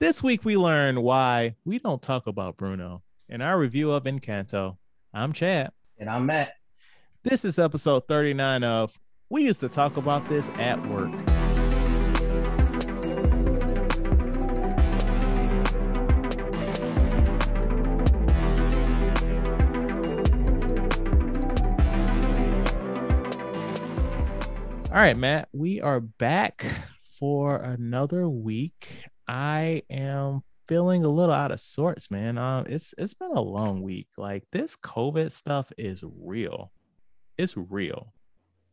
This week we learn why we don't talk about Bruno in our review of Encanto. I'm Chad. And I'm Matt. This is episode 39 of We Used to Talk About This at Work. All right, Matt, we are back for another week. I am feeling a little out of sorts, man. Um, it's it's been a long week. Like this COVID stuff is real. It's real.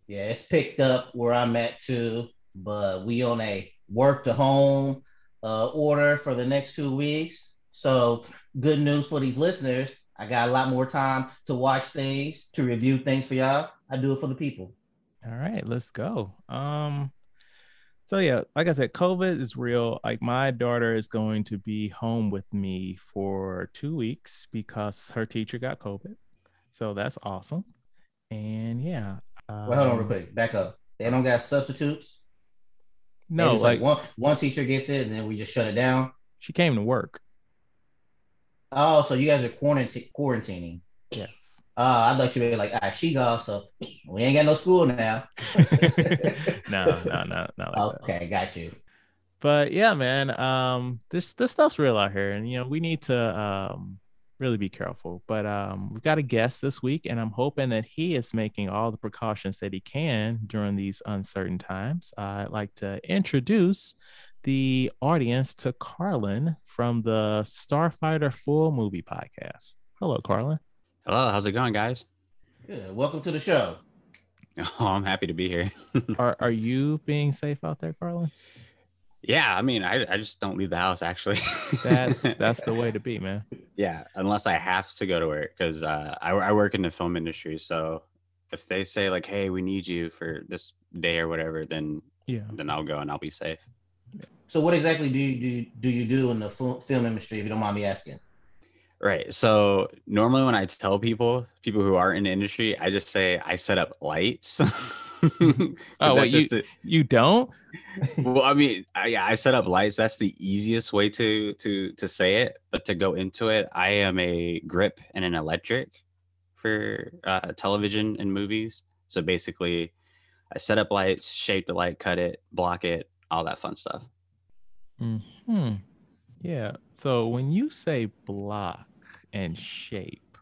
Yeah, it's picked up where I'm at too, but we on a work to home uh, order for the next two weeks. So good news for these listeners. I got a lot more time to watch things, to review things for y'all. I do it for the people. All right, let's go. Um, so yeah, like I said, COVID is real. Like my daughter is going to be home with me for two weeks because her teacher got COVID. So that's awesome. And yeah. Um, well, hold on real quick. Back up. They don't got substitutes. No, like, like one one teacher gets it, and then we just shut it down. She came to work. Oh, so you guys are quarantine quarantining? Yes. Uh, I thought you were like, ah, she go, so we ain't got no school now. no, no, no, no. Like okay, that. got you. But yeah, man, um, this this stuff's real out here, and you know we need to um really be careful. But um, we've got a guest this week, and I'm hoping that he is making all the precautions that he can during these uncertain times. Uh, I'd like to introduce the audience to Carlin from the Starfighter Full Movie Podcast. Hello, Carlin. Hello, how's it going, guys? Good. Welcome to the show. Oh, I'm happy to be here. are Are you being safe out there, Carlin? Yeah, I mean, I, I just don't leave the house. Actually, that's that's the way to be, man. Yeah, unless I have to go to work because uh, I I work in the film industry. So if they say like, "Hey, we need you for this day or whatever," then yeah, then I'll go and I'll be safe. So, what exactly do you do do you do in the film industry? If you don't mind me asking. Right. So normally when I tell people, people who are in the industry, I just say I set up lights. oh, wait, you, a, you don't? well, I mean, I, yeah, I set up lights. That's the easiest way to to to say it. But to go into it, I am a grip and an electric for uh, television and movies. So basically, I set up lights, shape the light, cut it, block it, all that fun stuff. Hmm. Yeah. So when you say block and shape,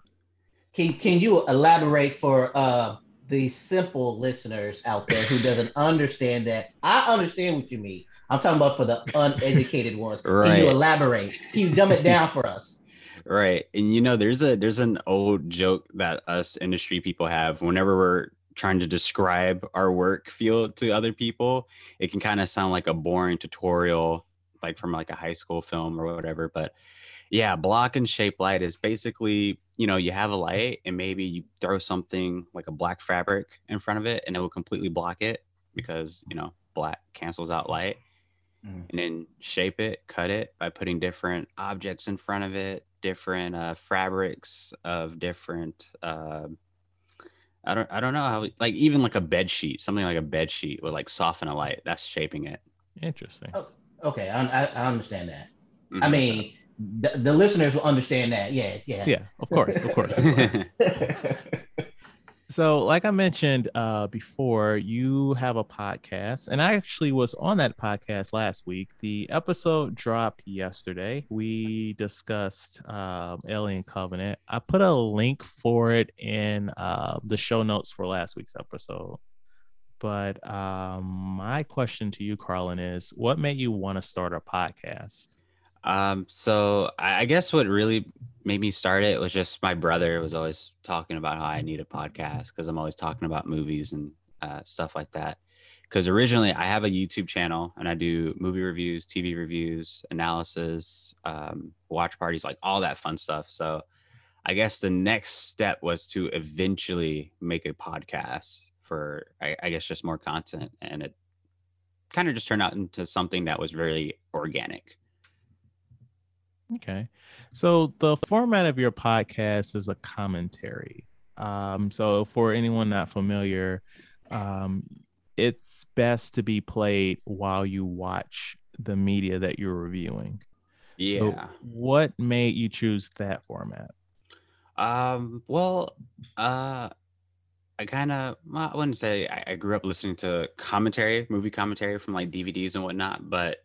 can can you elaborate for uh the simple listeners out there who doesn't understand that? I understand what you mean. I'm talking about for the uneducated ones. Right. Can you elaborate? Can you dumb it down for us? Right. And you know, there's a there's an old joke that us industry people have whenever we're trying to describe our work field to other people, it can kind of sound like a boring tutorial like from like a high school film or whatever. But yeah, block and shape light is basically, you know, you have a light and maybe you throw something like a black fabric in front of it and it will completely block it because, you know, black cancels out light. Mm. And then shape it, cut it by putting different objects in front of it, different uh, fabrics of different uh, I don't I don't know how like even like a bed sheet, something like a bed sheet would like soften a light. That's shaping it. Interesting. Oh, Okay, I, I understand that. Mm-hmm. I mean, the, the, listeners will understand that. Yeah, yeah, yeah. Of course, of course. Of course. so, like I mentioned uh, before, you have a podcast, and I actually was on that podcast last week. The episode dropped yesterday. We discussed um, Alien Covenant. I put a link for it in uh, the show notes for last week's episode. But um, my question to you, Carlin, is what made you want to start a podcast? Um, so I guess what really made me start it was just my brother was always talking about how I need a podcast because I'm always talking about movies and uh, stuff like that. Because originally I have a YouTube channel and I do movie reviews, TV reviews, analysis, um, watch parties, like all that fun stuff. So I guess the next step was to eventually make a podcast for I, I guess just more content and it kind of just turned out into something that was very organic okay so the format of your podcast is a commentary um, so for anyone not familiar um, it's best to be played while you watch the media that you're reviewing Yeah. So what made you choose that format? Um, well, uh, I kind of, well, I wouldn't say I, I grew up listening to commentary, movie commentary from like DVDs and whatnot, but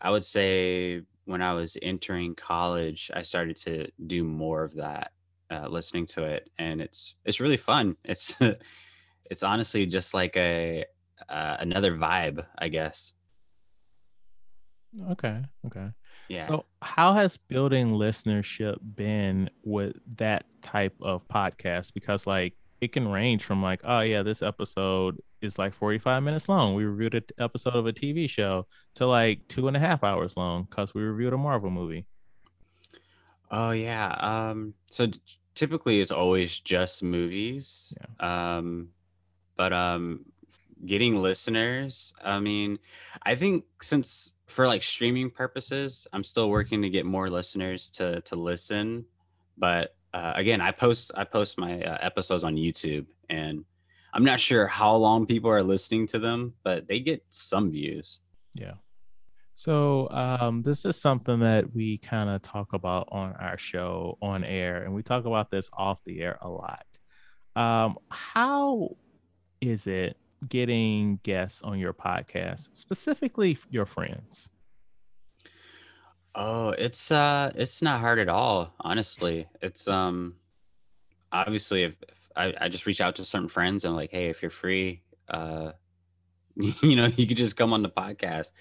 I would say when I was entering college, I started to do more of that, uh, listening to it, and it's it's really fun. It's it's honestly just like a uh, another vibe, I guess. Okay. Okay. Yeah. So, how has building listenership been with that type of podcast? Because, like, it can range from like, oh yeah, this episode is like 45 minutes long. We reviewed an episode of a TV show to like two and a half hours long because we reviewed a Marvel movie. Oh yeah. Um so t- typically it's always just movies. Um but um getting listeners, I mean, I think since for like streaming purposes, I'm still working to get more listeners to to listen, but uh, again, I post I post my uh, episodes on YouTube and I'm not sure how long people are listening to them, but they get some views. Yeah. So um, this is something that we kind of talk about on our show on air, and we talk about this off the air a lot. Um, how is it getting guests on your podcast, specifically your friends? Oh, it's uh it's not hard at all, honestly. It's um obviously if, if I, I just reach out to certain friends and like, hey, if you're free, uh you know, you could just come on the podcast.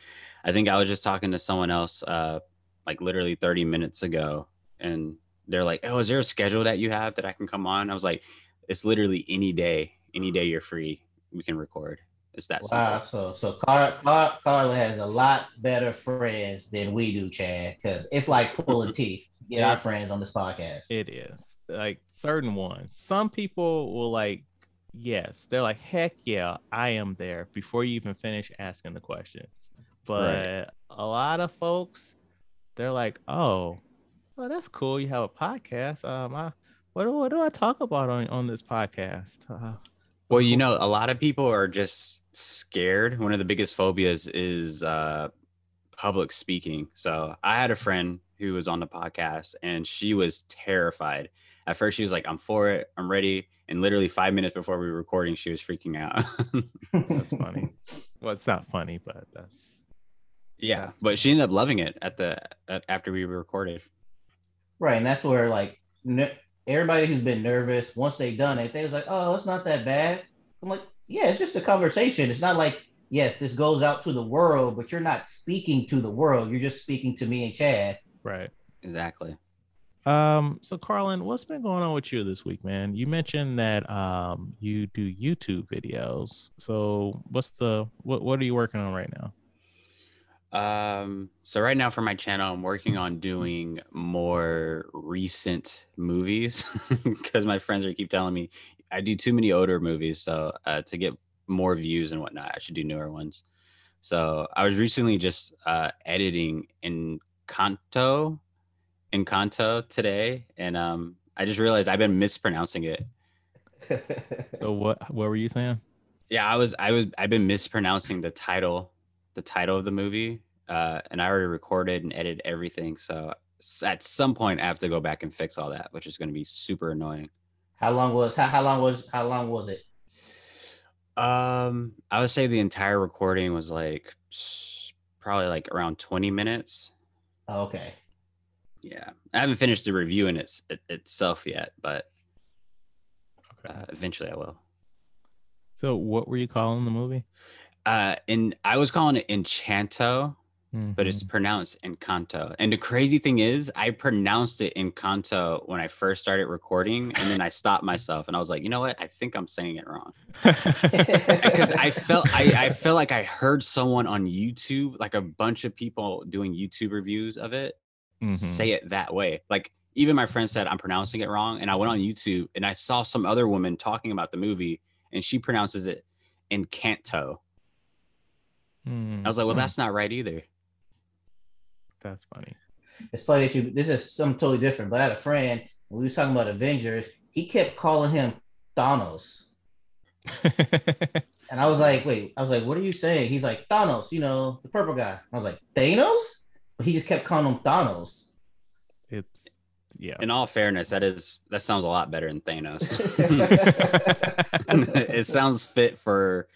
I think I was just talking to someone else uh like literally 30 minutes ago and they're like, "Oh, is there a schedule that you have that I can come on?" I was like, "It's literally any day, any day you're free, we can record." It's that Wow. simple. So so Car- Car- Carla has a lot better friends than we do, Chad, because it's like pulling teeth to get our friends on this podcast. It is like certain ones. Some people will like, yes, they're like, heck yeah, I am there before you even finish asking the questions. But Right. a lot of folks, they're like, oh, well, that's cool. You have a podcast. Um, I, what, do- what do I talk about on, on this podcast? Uh, Well, you know, a lot of people are just scared. One of the biggest phobias is uh, public speaking. So I had a friend who was on the podcast and she was terrified. At first, she was like, I'm for it, I'm ready. And literally five minutes before we were recording, she was freaking out. that's funny. well, it's not funny, but that's yeah. That's But she ended up loving it at the at, after we recorded. Right, and that's where like ne- everybody who's been nervous once they've done it, they was like, "Oh, it's not that bad." I'm like, "Yeah, it's just a conversation. It's not like yes, this goes out to the world, but you're not speaking to the world. You're just speaking to me and Chad." right. Exactly. Um, so Carlin, what's been going on with you this week, man? You mentioned that um you do YouTube videos. So what's the what what are you working on right now? Um, so right now for my channel, I'm working on doing more recent movies because my friends are keep telling me I do too many older movies. So uh, to get more views and whatnot, I should do newer ones. So I was recently just uh, editing in Kanto, Encanto today, and um, I just realized I've been mispronouncing it. So what what were you saying? Yeah, I was I was I've been mispronouncing the title, the title of the movie, uh, and I already recorded and edited everything. So at some point, I have to go back and fix all that, which is going to be super annoying. how long was how, how long was how long was it? Um, I would say the entire recording was like probably like around twenty minutes. Oh, okay. Yeah, I haven't finished the review in its it, itself yet, but uh, eventually I will. So what were you calling the movie? Uh, and I was calling it Enchanto, but it's Mhm. pronounced Encanto. And the crazy thing is, I pronounced it Encanto when I first started recording, and then I stopped myself and I was like, you know what? I think I'm saying it wrong because I felt I, I felt like I heard someone on YouTube, like a bunch of people doing YouTube reviews of it, Mhm. say it that way. Like even my friend said I'm pronouncing it wrong, and I went on YouTube and I saw some other woman talking about the movie, and she pronounces it Encanto. I was like, well, Mhm. that's not right either. That's funny. It's funny that you. This is something totally different. But I had a friend when we was talking about Avengers. He kept calling him Thanos, and I was like, "Wait." I was like, "What are you saying?" He's like, "Thanos." You know, the purple guy. I was like, "Thanos." He just kept calling him Thanos. It's yeah. In all fairness, that is that sounds a lot better than Thanos. it sounds fit for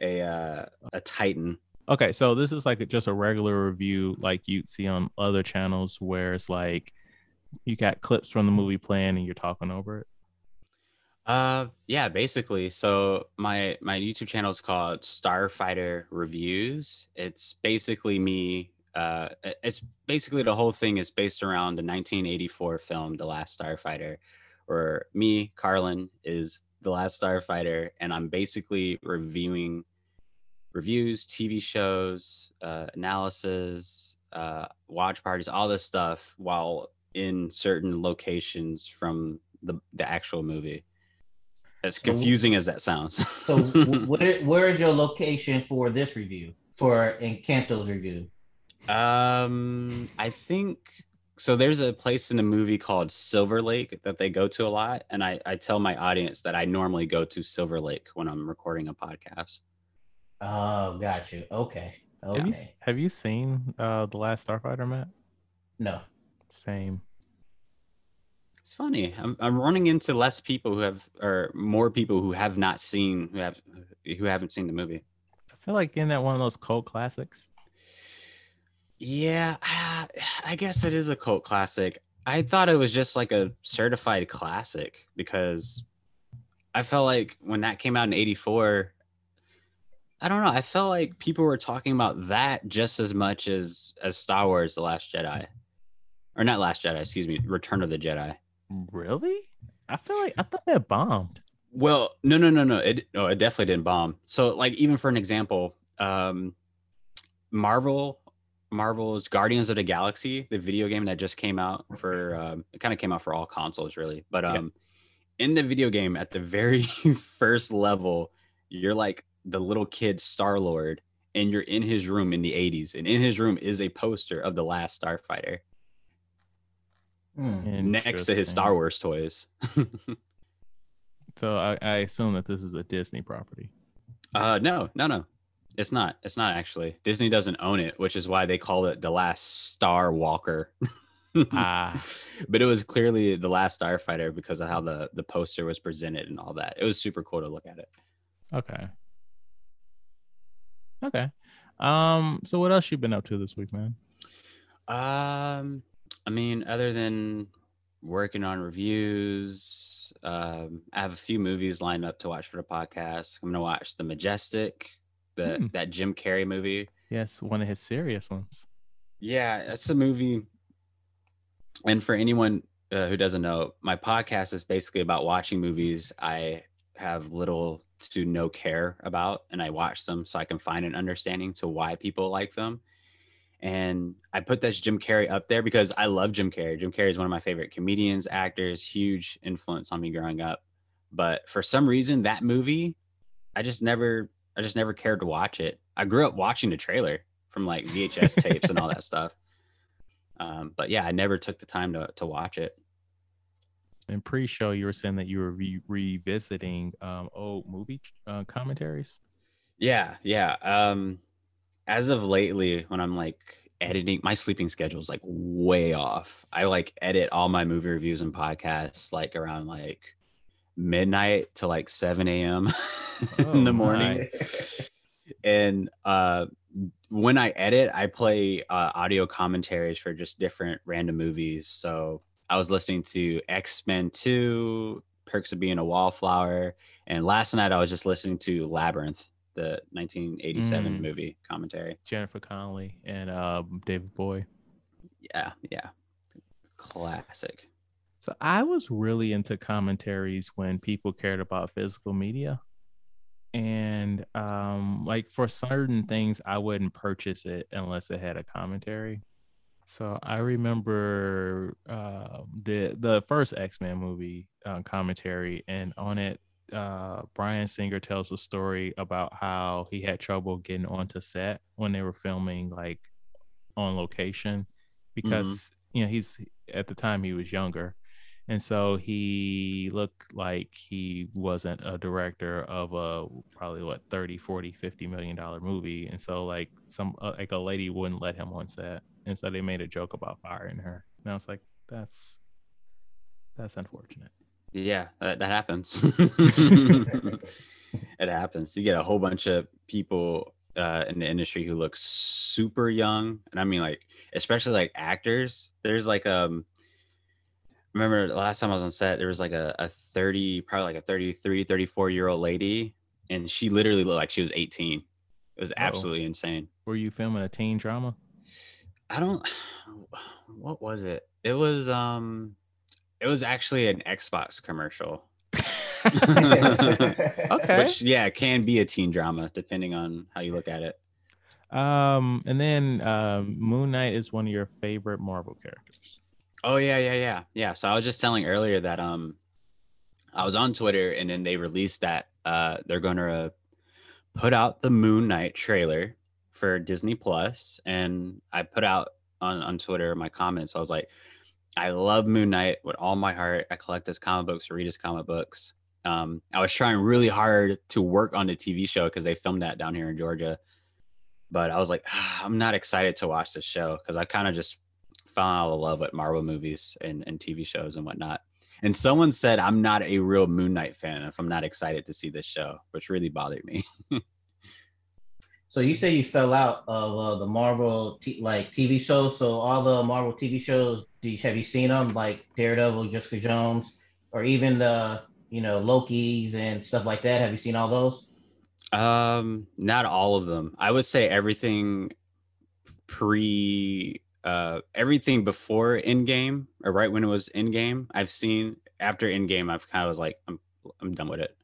a uh, a Titan. Okay, so this is like just a regular review, like you'd see on other channels, where it's like you got clips from the movie playing and you're talking over it. Uh, yeah, basically. So my my YouTube channel is called Starfighter Reviews. It's basically me. Uh, it's basically the whole thing is based around the 1984 film The Last Starfighter, where me, Carlin, is the last starfighter, and I'm basically reviewing reviews, TV shows, uh, analysis, uh, watch parties, all this stuff while in certain locations from the the actual movie. As So- confusing as that sounds. So, where, where is your location for this review? For Encanto's review? um, I think so. There's a place in the movie called Silver Lake that they go to a lot, and I I tell my audience that I normally go to Silver Lake when I'm recording a podcast. Oh, got you. Okay. Have you, have you seen uh the last Starfighter, Matt? No. Same. It's funny. I'm I'm running into less people who have, or more people who have not seen, who have, who haven't seen the movie. I feel like in that one of those cult classics. Yeah, ah, I guess it is a cult classic. I thought it was just like a certified classic because I felt like when that came out in 84, I don't know, I felt like people were talking about that just as much as as Star Wars The Last Jedi. Or not Last Jedi, excuse me, Return of the Jedi. Really? I feel like I thought that bombed. Well, no, no, no, no. It no, it definitely didn't bomb. So, like, even for an example, um, Marvel, Marvel's Guardians of the Galaxy, the video game that just came out for, um, it kind of came out for all consoles, really. But Yeah. um, in the video game, at the very first level, you're like the little kid Star Lord, and you're in his room in the '80s, and in his room is a poster of the Last Starfighter Hmm. next to his Star Wars toys. So I, I assume that this is a Disney property. Uh, no, no, no. It's not. It's not actually. Disney doesn't own it, which is why they call it the last Star Walker. Ah. but it was clearly the last Starfighter because of how the the poster was presented and all that. It was super cool to look at it. Okay. Okay. Um. So what else you been up to this week, man? Um, I mean, other than working on reviews, um, I have a few movies lined up to watch for the podcast. I'm gonna watch The Majestic, the Hmm. that Jim Carrey movie. Yes, one of his serious ones. Yeah, that's a movie. And for anyone uh, who doesn't know, my podcast is basically about watching movies I have little to no care about, and I watch them so I can find an understanding to why people like them. And I put this Jim Carrey up there because I love Jim Carrey. Jim Carrey is one of my favorite comedians, actors, huge influence on me growing up. But for some reason, that movie, I just never, I just never cared to watch it. I grew up watching the trailer from like VHS tapes and all that stuff. Um, but yeah, I never took the time to to watch it. In pre-show, you were saying that you were re- revisiting um old movie uh, commentaries. Yeah, yeah. Um, as of lately, when I'm like editing, my sleeping schedule is like way off. I like edit all my movie reviews and podcasts like around like midnight to like 7 a.m. in the Oh, morning. and uh when i edit i play uh, audio commentaries for just different random movies so i was listening to x-men 2 perks of being a wallflower and last night i was just listening to labyrinth the 1987 Mm. movie commentary Jennifer Connelly and um David Bowie. yeah yeah classic So I was really into commentaries when people cared about physical media. And um like for certain things I wouldn't purchase it unless it had a commentary. So I remember uh, the the first X-Men movie uh, commentary and on it uh Bryan Singer tells a story about how he had trouble getting onto set when they were filming like on location because you know he's at the time he was younger. And so he looked like he wasn't a director of a probably what 30 40 50 million dollar movie. And so like some uh, like a lady wouldn't let him on set and so they made a joke about firing her. And I was like, that's that's unfortunate. Yeah, that, that happens. it happens. You get a whole bunch of people uh, in the industry who look super young, and I mean like especially like actors. There's like um remember the last time I was on set, there was like a, a 30, probably like a 33, 34 year old lady, and she literally looked like she was 18. It was Uh-oh. absolutely insane. Were you filming a teen drama? I don't what was it? It was um it was actually an Xbox commercial. Okay. Which yeah, can be a teen drama depending on how you look at it. Um, and then um, Moon Knight is one of your favorite Marvel characters. Oh yeah, yeah, yeah. Yeah. So I was just telling earlier that um I was on Twitter and then they released that uh they're gonna put out the Moon Knight trailer for Disney Plus and I put out on, on Twitter my comments. I was like, I love Moon Knight with all my heart. I collect his comic books, read his comic books. Um, I was trying really hard to work on the TV show because they filmed that down here in Georgia. But I was like, "Ah, I'm not excited to watch this show because I kind of just fell out of love with Marvel movies and, and TV shows and whatnot. And someone said I'm not a real Moon Knight fan if I'm not excited to see this show, which really bothered me. So you say you fell out of uh, the Marvel t- like TV shows. So all the Marvel TV shows, do you, have you seen them? Like Daredevil, Jessica Jones, or even the you know Loki's and stuff like that. Have you seen all those? Um, not all of them. I would say everything pre uh everything before Endgame or right when it was Endgame. I've seen after Endgame. I've kind of was like I'm I'm done with it.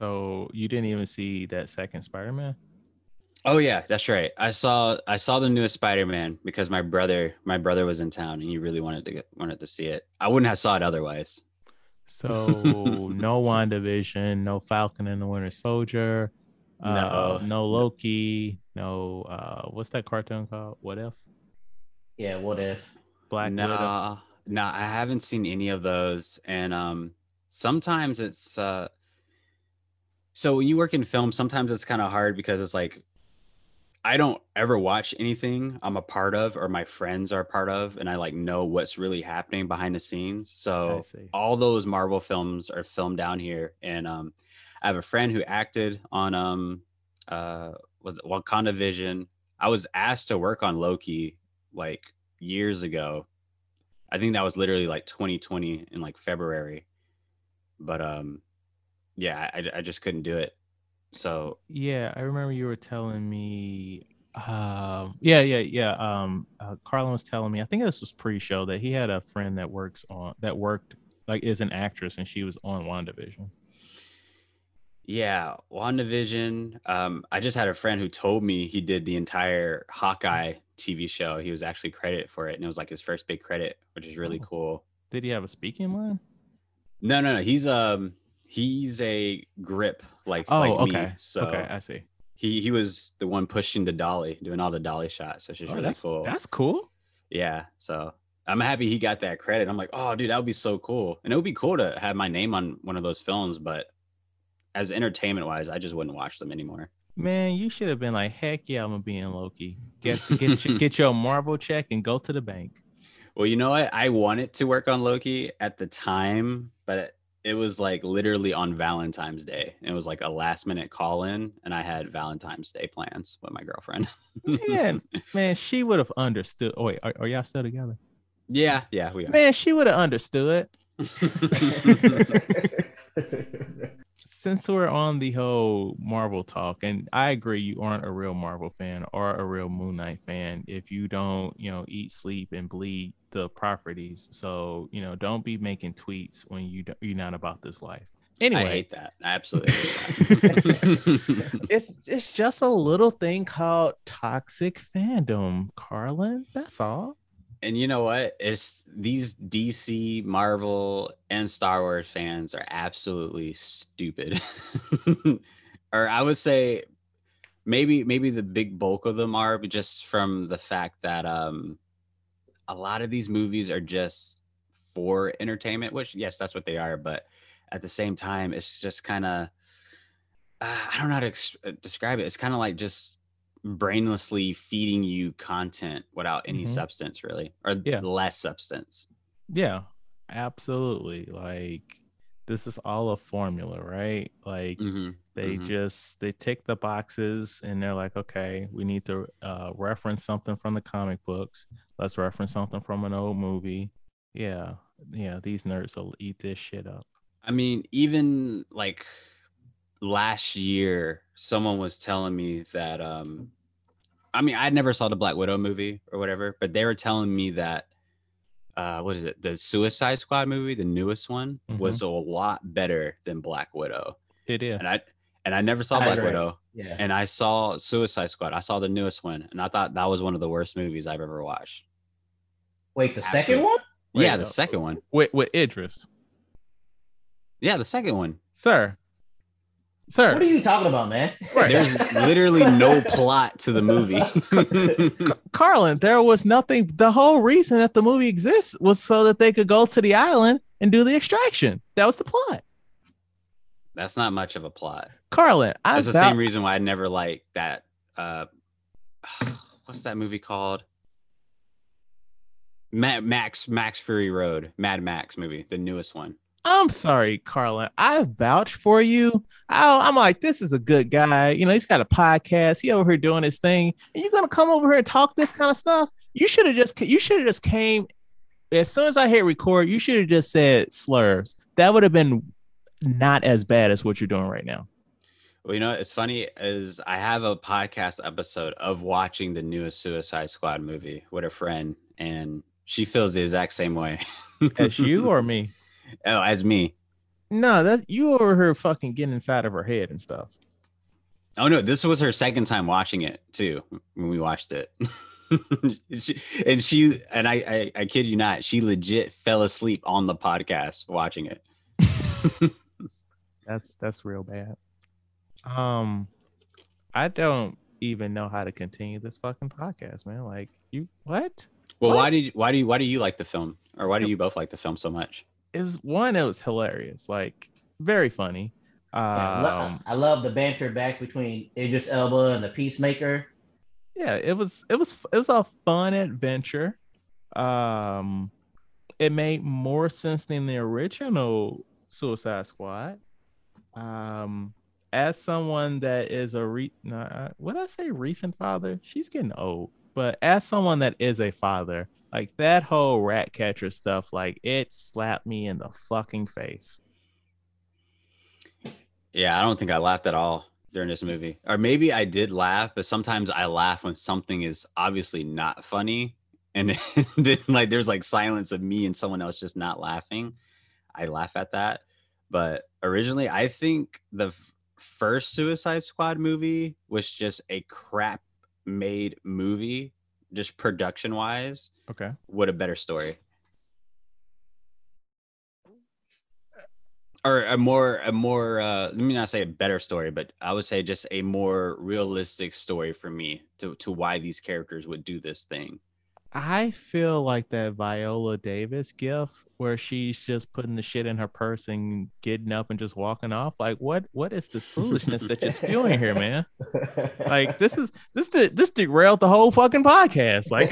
So you didn't even see that second Spider-Man? Oh yeah, that's right. I saw I saw the newest Spider Man because my brother my brother was in town and he really wanted to get, wanted to see it. I wouldn't have saw it otherwise. So no WandaVision, no Falcon and the Winter Soldier, uh, No. no Loki, no uh what's that cartoon called? What if? Yeah. What if? Black Widow. nah, nah, I haven't seen any of those. And um sometimes it's uh so when you work in film, sometimes it's kind of hard because it's like I don't ever watch anything I'm a part of or my friends are a part of, and I like know what's really happening behind the scenes. So all those Marvel films are filmed down here, and um, I have a friend who acted on um, uh, was it Wakanda Vision. I was asked to work on Loki like years ago. I think that was literally like 2020 in like February, but um, yeah, I, I just couldn't do it. So Yeah, I remember you were telling me. Um, yeah, yeah, yeah. Um, uh, Carlin was telling me. I think this was pre-show that he had a friend that works on that worked like is an actress, and she was on WandaVision. Yeah, WandaVision. Um, I just had a friend who told me he did the entire Hawkeye TV show. He was actually credited for it, and it was like his first big credit, which is really Oh. cool. Did he have a speaking line? No, no, no. He's um he's a grip like Oh, like okay. me. So okay, I see. he he was the one pushing the dolly, doing all the dolly shots, which is Oh, really that's cool. that's cool. Yeah. So I'm happy he got that credit. I'm like, oh, dude, that would be so cool. And it would be cool to have my name on one of those films, but as entertainment wise, I just wouldn't watch them anymore. Man, you should have been like, heck yeah, I'm gonna be in Loki. Get get your, get your Marvel check and go to the bank. Well, you know what? I wanted to work on Loki at the time, but it, it was like literally on Valentine's Day. It was like a last minute call in, and I had Valentine's Day plans with my girlfriend. Man, man, she would have understood. Oh, wait, are, are y'all still together? yeah, yeah, we are. Man, she would have understood. Since we're on the whole Marvel talk, and I agree, you aren't a real Marvel fan or a real Moon Knight fan if you don't, you know, eat, sleep, and bleed the properties. So, you know, don't be making tweets when you don't, you're not about this life. Anyway, I hate that. I absolutely hate that. it's it's just a little thing called toxic fandom, Carlin. That's all. And you know what? It's these DC, Marvel, and Star Wars fans are absolutely stupid. or I would say maybe maybe the big bulk of them are, but just from the fact that um a lot of these movies are just for entertainment, which yes, that's what they are, but at the same time, it's just kind of uh, I don't know how to ex- uh, describe it. It's kind of like just brainlessly feeding you content without any Mhm. substance really or Yeah. less substance Yeah, absolutely. Like this is all a formula, right? Like Mhm, they mhm. just they tick the boxes and they're like, okay, we need to uh, reference something from the comic books. Let's reference something from an old movie. Yeah, yeah. These nerds will eat this shit up. I mean, even like last year, someone was telling me that um I mean, I never saw the Black Widow movie or whatever, but they were telling me that uh what is it? The Suicide Squad movie, the newest one, was a lot better than Black Widow. It is. And I and I never saw I Black agree. Widow Yeah. and I saw Suicide Squad. I saw the newest one and I thought that was one of the worst movies I've ever watched. Wait, the second one? Wait, yeah, the second one. with with Idris, Yeah, the second one. sir, sir. What are you talking about, man? Right. There's literally no plot to the movie. Carlin, there was nothing. The whole reason that the movie exists was so that they could go to the island and do the extraction. That was the plot. That's not much of a plot. Carlin, I That's the same reason why I never liked that. Uh, what's that movie called? Ma- Max Max Fury Road, Mad Max movie, the newest one. I'm sorry, Carlin. I vouch for you. I, I'm like, this is a good guy. You know, he's got a podcast. He over here doing his thing, and you're gonna come over here and talk this kind of stuff. You should have just, you should have just came as soon as I hit record. You should have just said slurs. That would have been not as bad as what you're doing right now. Well, you know, it's funny is I have a podcast episode of watching the newest Suicide Squad movie with a friend, and she feels the exact same way. As you or me? oh, as me. No, that you over her fucking getting inside of her head and stuff. Oh no, this was her second time watching it too when we watched it. she, and she and I, I I kid you not, she legit fell asleep on the podcast watching it. That's that's real bad. Um, I don't even know how to continue this fucking podcast, man. Like you, what? Well, What? why did you, why do you, why do you like the film, or why do you both like the film so much? It was one. It was hilarious, like very funny. Yeah, I Um, I love the banter back between Idris Elba and the Peacemaker. yeah, it was it was it was a fun adventure. Um, it made more sense than the original Suicide Squad. Um, as someone that is a re, nah, would I say recent father? She's getting old, but as someone that is a father, like that whole rat catcher stuff, like it slapped me in the fucking face. Yeah, I don't think I laughed at all during this movie, or maybe I did laugh, but sometimes I laugh when something is obviously not funny, and then like there's like silence of me and someone else just not laughing. I laugh at that, but originally I think the first Suicide Squad movie was just a crap made movie, just production wise, Okay. with a better story. Or a more, a more, uh, let me not say a better story, but I would say just a more realistic story for me to, to why these characters would do this thing. I feel like that Viola Davis gif where she's just putting the shit in her purse and getting up and just walking off. Like, what what is this foolishness that you're spewing here, man? Like this is this de- this derailed the whole fucking podcast. Like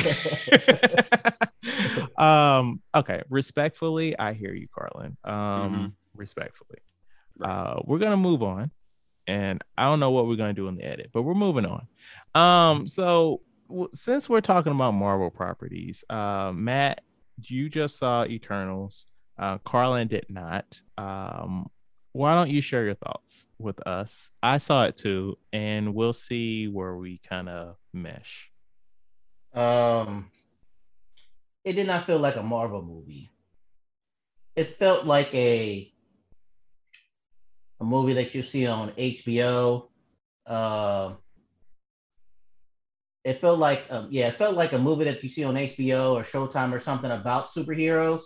um okay, respectfully, I hear you, Carlin. Um respectfully. Uh we're gonna move on. And I don't know what we're gonna do in the edit, but we're moving on. Um, so since we're talking about Marvel properties, uh, Matt, you just saw Eternals. Uh, Carlin did not. Um, why don't you share your thoughts with us? I saw it too, and we'll see where we kind of mesh. Um, it did not feel like a Marvel movie. It felt like a a movie that you see on HBO. Uh, it felt like, um, yeah, it felt like a movie that you see on HBO or Showtime or something about superheroes,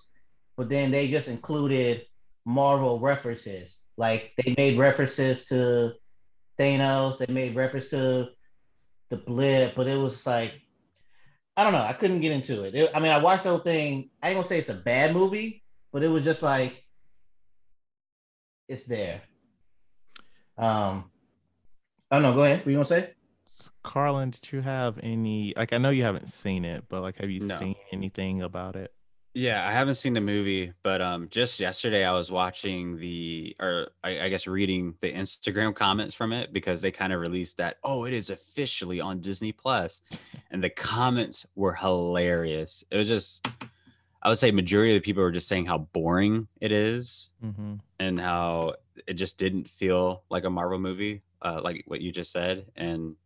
but then they just included Marvel references. Like they made references to Thanos, they made reference to the blip, but it was like I don't know. I couldn't get into it. It- I mean, I watched the whole thing. I ain't gonna say it's a bad movie, but it was just like it's there. Um, oh know. go ahead. What you gonna say? Carlin, did you have any like I know you haven't seen it, but like have you No. seen anything about it? Yeah, I haven't seen the movie, but um, just yesterday I was watching the, or I, I guess reading the Instagram comments from it because they kind of released that, oh, it is officially on Disney Plus, and the comments were hilarious. It was just, I would say, majority of the people were just saying how boring it is Mm-hmm. and how it just didn't feel like a Marvel movie, uh, like what you just said, and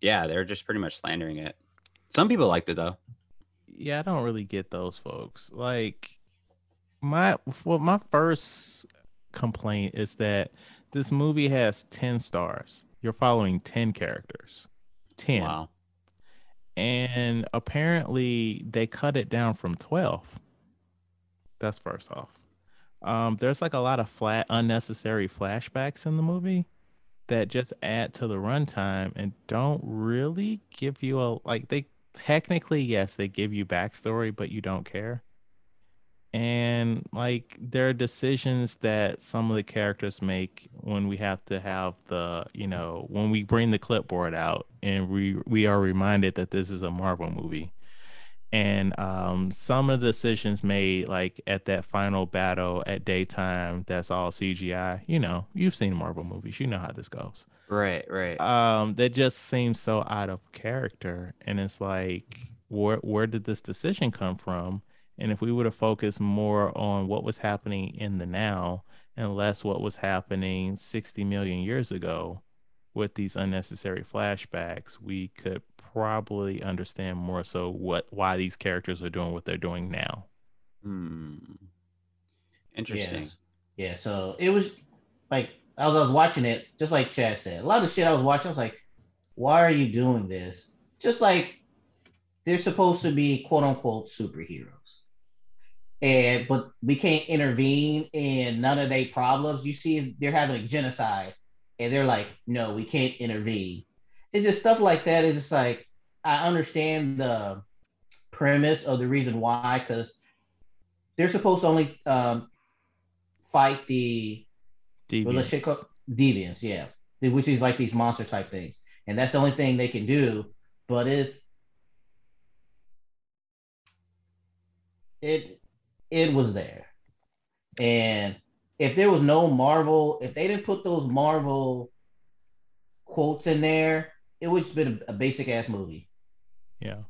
yeah, they're just pretty much slandering it. Some people liked it though. Yeah, I don't really get those folks. Like my well, my first complaint is that this movie has 10 stars. You're following 10 characters. 10. Wow. And apparently they cut it down from 12. That's first off. Um, there's like a lot of flat unnecessary flashbacks in the movie that just add to the runtime and don't really give you a like they technically yes they give you backstory but you don't care. And like there are decisions that some of the characters make when we have to have the you know when we bring the clipboard out and we we are reminded that this is a marvel movie and um some of the decisions made like at that final battle at daytime that's all cgi you know you've seen marvel movies you know how this goes. Right, right. um that just seems so out of character. And it's like where where did this decision come from? And if we would have focused more on what was happening in the now and less what was happening 60 million years ago with these unnecessary flashbacks we could probably understand more so what why these characters are doing what they're doing now Hmm. Interesting. Yes. Yeah, so it was like as I was watching it, just like Chad said, a lot of shit I was watching, I was like, why are you doing this? Just like they're supposed to be quote unquote superheroes. And but we can't intervene in none of their problems. You see they're having a genocide and they're like, no, we can't intervene. It's just stuff like that. It's just like I understand the premise of the reason why, because they're supposed to only um, fight the Deviants. called? Deviants, yeah. Which is like these monster type things. And that's the only thing they can do. But it's it it was there. And if there was no Marvel, if they didn't put those Marvel quotes in there, it would just been a, a basic ass movie. Yeah.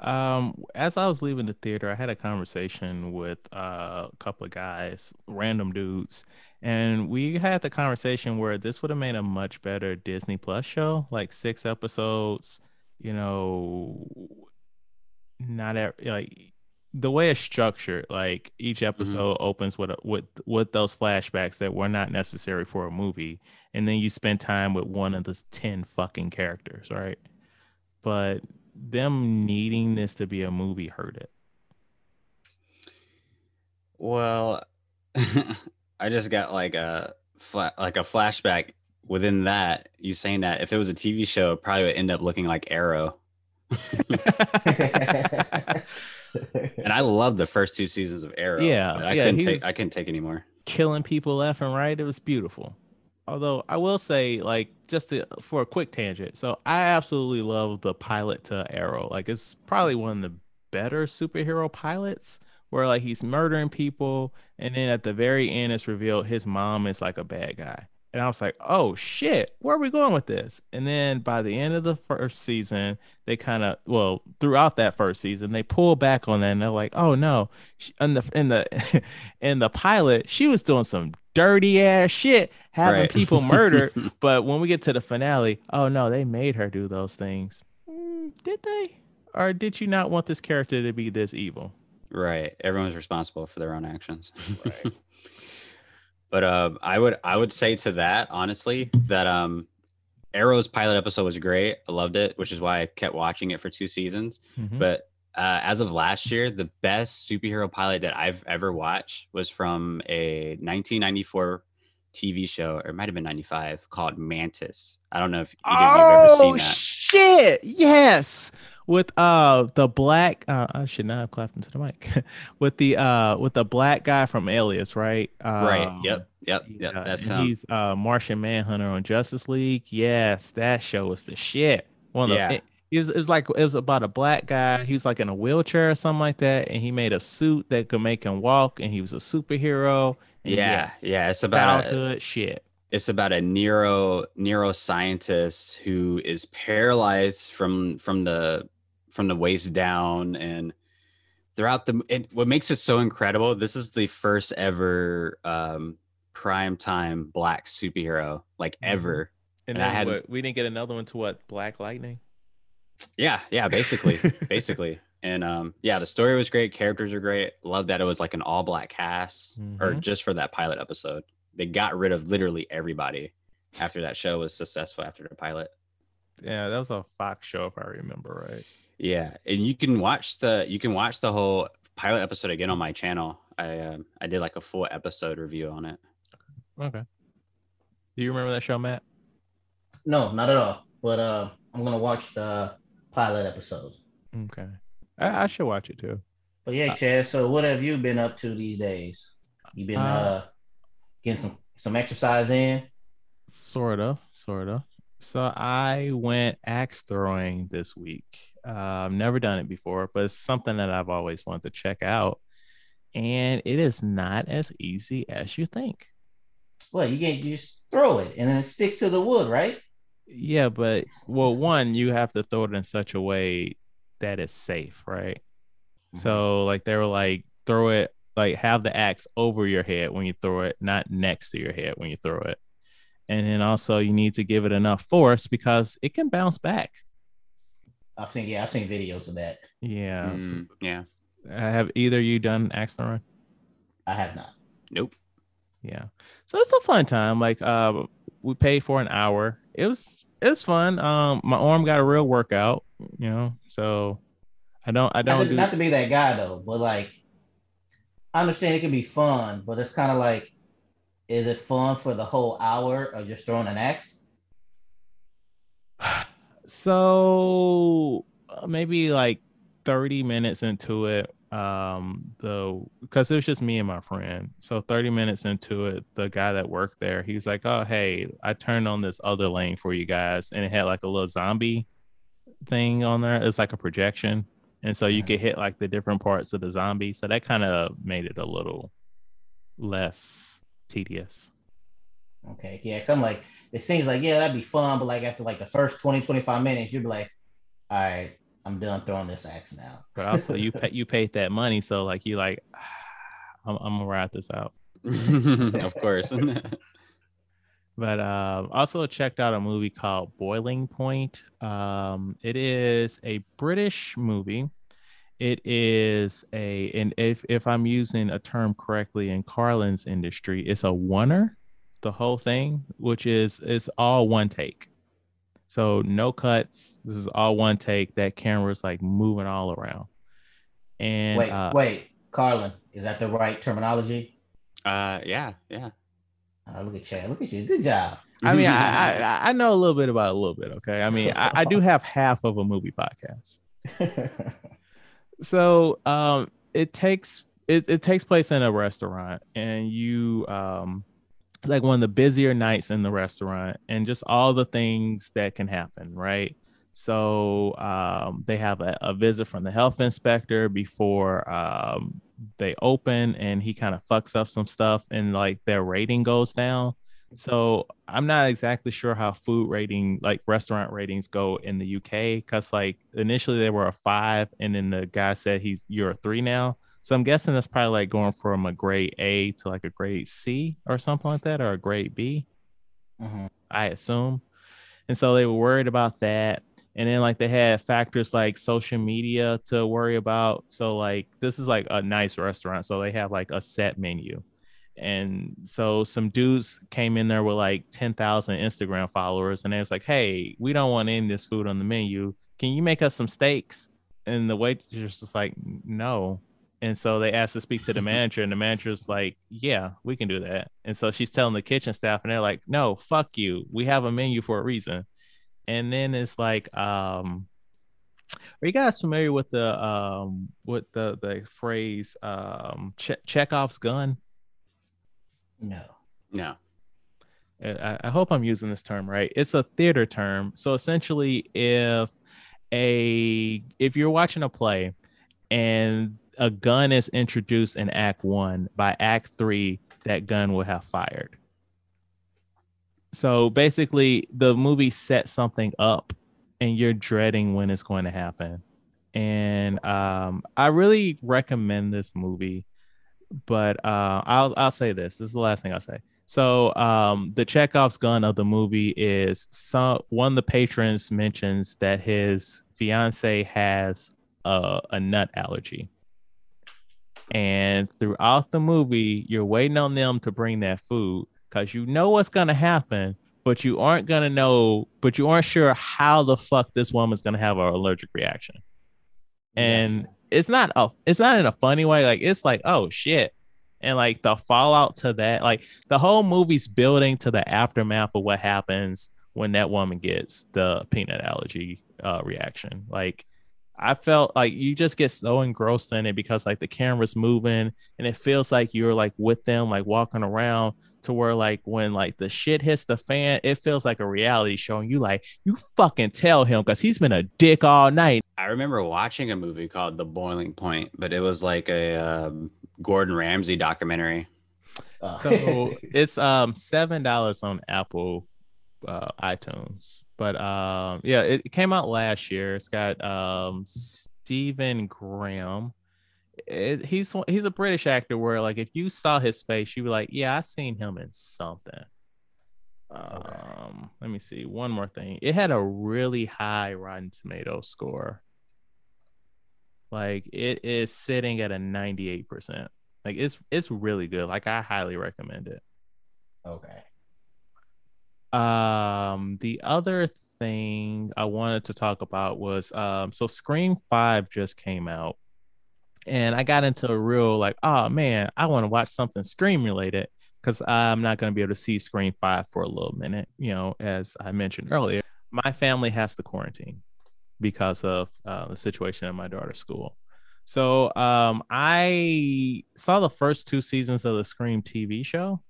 Um, as I was leaving the theater, I had a conversation with uh, a couple of guys, random dudes, and we had the conversation where this would have made a much better Disney Plus show, like six episodes. You know, not ev- like the way it's structured. Like each episode opens with a, with with those flashbacks that were not necessary for a movie, and then you spend time with one of the ten fucking characters, right? But them needing this to be a movie hurt it. Well, I just got like a fla- like a flashback within that. You saying that if it was a TV show, it probably would end up looking like Arrow. And I love the first two seasons of Arrow. Yeah, but I yeah, couldn't take. I couldn't take anymore. Killing people left and right. It was beautiful. Although I will say, like, just to, for a quick tangent. So I absolutely love the pilot to Arrow. Like, it's probably one of the better superhero pilots where like he's murdering people, and then at the very end, it's revealed his mom is like a bad guy. And I was like, oh shit, where are we going with this? And then by the end of the first season, they kind of, well, throughout that first season, they pull back on that and they're like, oh no, in the in the in the pilot, she was doing some dirty ass shit, having Right. people murdered. but when we get to the finale, oh no, they made her do those things. Mm, did they? Or did you not want this character to be this evil? Right. Everyone's responsible for their own actions. Right. but uh, I would I would say to that honestly that um Arrow's pilot episode was great. I loved it, which is why I kept watching it for two seasons. Mhm. But uh, as of last year, the best superhero pilot that I've ever watched was from a 1994 TV show, or it might have been 95, called Mantis. I don't know if you have ever Oh seen that. Oh, shit! Yes. With uh the black uh, I should not have clapped into the mic with the uh with the black guy from Alias, right? Um, right. Yep. Yep. Yep. yeah, That's um, he's uh Martian Manhunter on Justice League. Yes, that show was the shit. One of Yeah. the, it, it was it was like it was about a black guy. He was like in a wheelchair or something like that, and he made a suit that could make him walk, and he was a superhero. And yeah. yes, Yeah. It's about a, shit. it's about a neuro neuroscientist who is paralyzed from from the from the waist down and throughout the and what makes it so incredible this is the first ever um prime time black superhero like Mhm. ever And And I had- what, we didn't get another one to what Black Lightning. yeah yeah basically basically and um yeah the story was great characters are great love that it was like an all black cast or Mhm. just for that pilot episode they got rid of literally everybody after that show was successful after the pilot Yeah, that was a Fox show if I remember right. Yeah, and you can watch the you can watch the whole pilot episode again on my channel. I um I did like a full episode review on it. Okay. Do you remember that show, Matt? No, not at all. But uh, I'm gonna watch the pilot episode. Okay. I, I should watch it too. But yeah, Uh, Chad. So what have you been up to these days? You been Uh, uh, getting some some exercise in? Sort of, sort of. So I went axe throwing this week. Uh, I've never done it before, but it's something that I've always wanted to check out. And it is not as easy as you think. Well, you get you just throw it and then it sticks to the wood, right? Yeah, but well, one, you have to throw it in such a way that it's safe, right? So like they were like throw it like have the axe over your head when you throw it, not next to your head when you throw it. And then also you need to give it enough force because it can bounce back. I think yeah, I've seen videos of that. Yeah. so- Mm, yeah. have either you done axe throwing? I have not. Nope. Yeah. So it's a fun time. Like uh we paid for an hour. It was it was fun. Um my arm got a real workout, you know. So I don't I Not don't to, do not to be that guy though, but like I understand it can be fun, but it's kind of like, is it fun for the whole hour of just throwing an axe? so uh, maybe like 30 minutes into it um the because it was just me and my friend. So 30 minutes into it the guy that worked there he was like oh hey i turned on this other lane for you guys and it had like a little zombie thing on there. It's like a projection. And so you Mhm. could hit like the different parts of the zombie. So that kind of made it a little less tedious. Okay, yeah, because I'm like, it seems like yeah, that'd be fun, but like after like the first 20, 25 minutes, you'd be like, all right, I'm done throwing this axe now. but also you pay, you paid that money so like you like I'm, I'm gonna ride this out of course. But um, also checked out a movie called Boiling Point. Um, it is a British movie. It is a, and if if I'm using a term correctly in Carlin's industry, it's a oneer, the whole thing, which is it's all one take. So no cuts. This is all one take. That camera's like moving all around. And wait, uh, wait, Carlin, is that the right terminology? uh yeah, yeah. Uh, look at Chad. Look at you. Good job. I mean, I, I I know a little bit about a little bit. Okay, I mean, I, I do have half of a movie podcast. so um it takes it, it takes place in a restaurant and you um it's like one of the busier nights in the restaurant and just all the things that can happen right so um they have a, a visit from the health inspector before um they open and he kind of fucks up some stuff and like their rating goes down so I'm not exactly sure how food rating, like restaurant ratings, go in the UK. Cause like initially they were a five, and then the guy said he's you're a three now. So I'm guessing that's probably like going from a grade A to like a grade C or something like that, or a grade B. Mhm. I assume. And so they were worried about that. And then like they had factors like social media to worry about. So like this is like a nice restaurant. So they have like a set menu. And so some dudes came in there with like 10,000 Instagram followers and they was like, "Hey, we don't want any of this food on the menu. Can you make us some steaks?" And the waitress was like, "No." And so they asked to speak to the manager, and the manager's like, "Yeah, we can do that." And so she's telling the kitchen staff, and they're like, "No, fuck you. We have a menu for a reason." And then it's like, um, Are you guys familiar with the um with the the phrase um che- Chekhov's gun? No. No. I, I hope I'm using this term right. It's a theater term. So essentially, if a if you're watching a play and a gun is introduced in Act One, by Act Three, that gun will have fired. So basically, the movie sets something up, and you're dreading when it's going to happen. And um, I really recommend this movie, but uh, I'll I'll say this. This is the last thing I'll say. So um, the Chekhov's gun of the movie is some one of the patrons mentions that his fiance has a, a nut allergy. And throughout the movie, you're waiting on them to bring that food because you know what's gonna happen, but you aren't gonna know, but you aren't sure how the fuck this woman's gonna have an allergic reaction. And it's not a it's not in a funny way, like it's like, oh shit. And like the fallout to that, like the whole movie's building to the aftermath of what happens when that woman gets the peanut allergy uh, reaction. Like I felt like you just get so engrossed in it because like the camera's moving and it feels like you're like with them, like walking around to where like when like the shit hits the fan, it feels like a reality show. And you like you fucking tell him because he's been a dick all night. I remember watching a movie called The Boiling Point, but it was like a um, Gordon Ramsay documentary. Uh, So it's um seven dollars on Apple uh, iTunes. But um yeah, it, it came out last year. It's got um Stephen Graham. It, he's he's a British actor where like if you saw his face, you'd be like, yeah, I seen him in something. Um, let me see one more thing. It had a really high Rotten Tomato score. Like it is sitting at a 98%. Like it's it's really good. Like I highly recommend it. okay. Um, the other thing I wanted to talk about was um, so Scream Five just came out, and I got into a real like, oh man, I want to watch something Scream related because I'm not going to be able to see Scream Five for a little minute. You know, as I mentioned earlier, my family has to quarantine because of uh, the situation at my daughter's school. So um, I saw the first two seasons of the Scream TV show,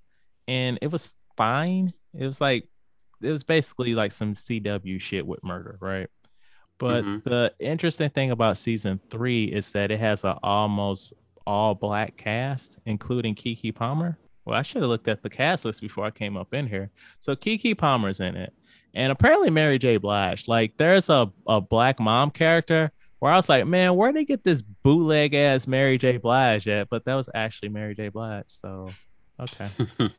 and it was fine. It was like it was basically like some CW shit with murder, right? But Mhm. the interesting thing about season three is that it has an almost all black cast, including Keke Palmer. Well, I should have looked at the cast list before I came up in here. So Keke Palmer's in it, and apparently Mary J. Blige. Like, there's a, a black mom character where I was like, man, where would they get this bootleg ass Mary J. Blige at? But that was actually Mary J. Blige. So, okay.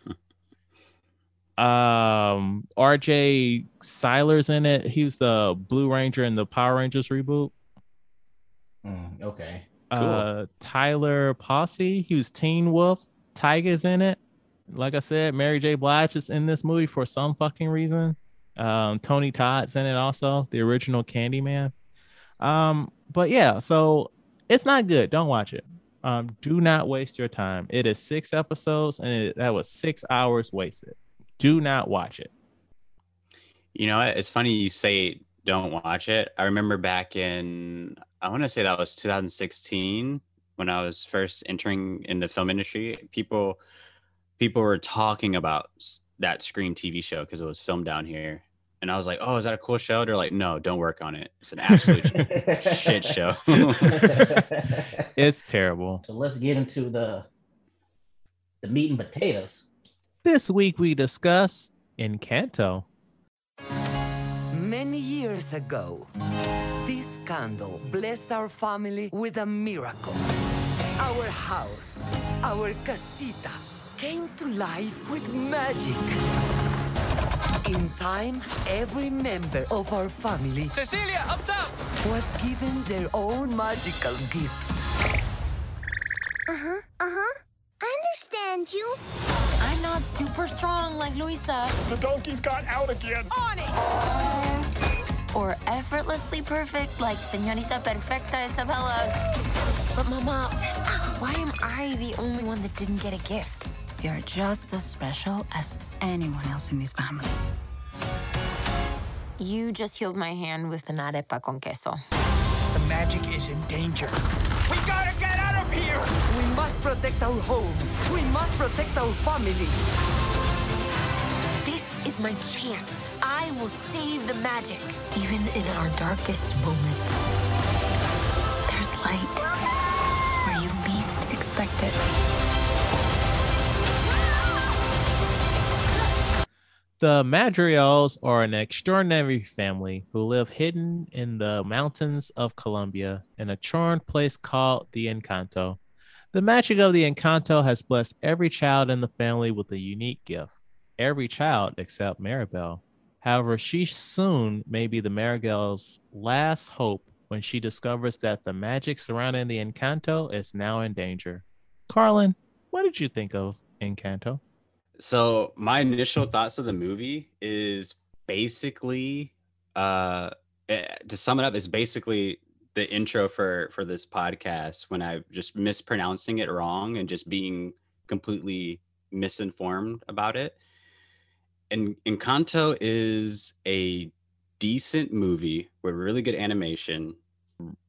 um RJ Cyler's in it. He was the Blue Ranger in the Power Rangers reboot. Mm, okay. Uh Tyler Posey, he was Teen Wolf. Tiger's in it. Like I said, Mary J. Blige is in this movie for some fucking reason. Um, Tony Todd's in it also, the original Candyman. Um, but yeah, so it's not good. Don't watch it. Um, do not waste your time. It is six episodes, and it, that was six hours wasted. Do not watch it. You know, it's funny you say don't watch it. I remember back in I want to say that was 2016 when I was first entering in the film industry. People people were talking about that Scream TV show because it was filmed down here, and I was like, "Oh, is that a cool show?" They're like, "No, don't work on it. It's an absolute shit show." It's terrible. so let's get into the the meat and potatoes. This week we discuss Encanto. Many years ago, this candle blessed our family with a miracle. Our house, our casita, came to life with magic. In time, every member of our family Cecilia, up top! was given their own magical gift. Uh huh. Uh huh. I understand you. I'm not super strong like Luisa The donkey's got out again. On it. or effortlessly perfect like Señorita Perfecta Isabella. But Mama, why am I the only one that didn't get a gift? You're just as special as anyone else in this family. You just healed my hand with an arepa con queso. The magic is in danger. We gotta get out of here! We must protect our home. We must protect our family. This is my chance. I will save the magic. Even in our darkest moments, there's light where you least expect it. The Madrigals are an extraordinary family who live hidden in the mountains of Colombia in a charmed place called the Encanto. The magic of the Encanto has blessed every child in the family with a unique gift. Every child except Mirabel. However, she soon may be the Mirabel's last hope when she discovers that the magic surrounding the Encanto is now in danger. Carlin, what did you think of Encanto? So my initial thoughts of the movie is basically uh eh, to sum it up is basically the intro for for this podcast when I just mispronouncing it wrong and just being completely misinformed about it. And Encanto is a decent movie with really good animation,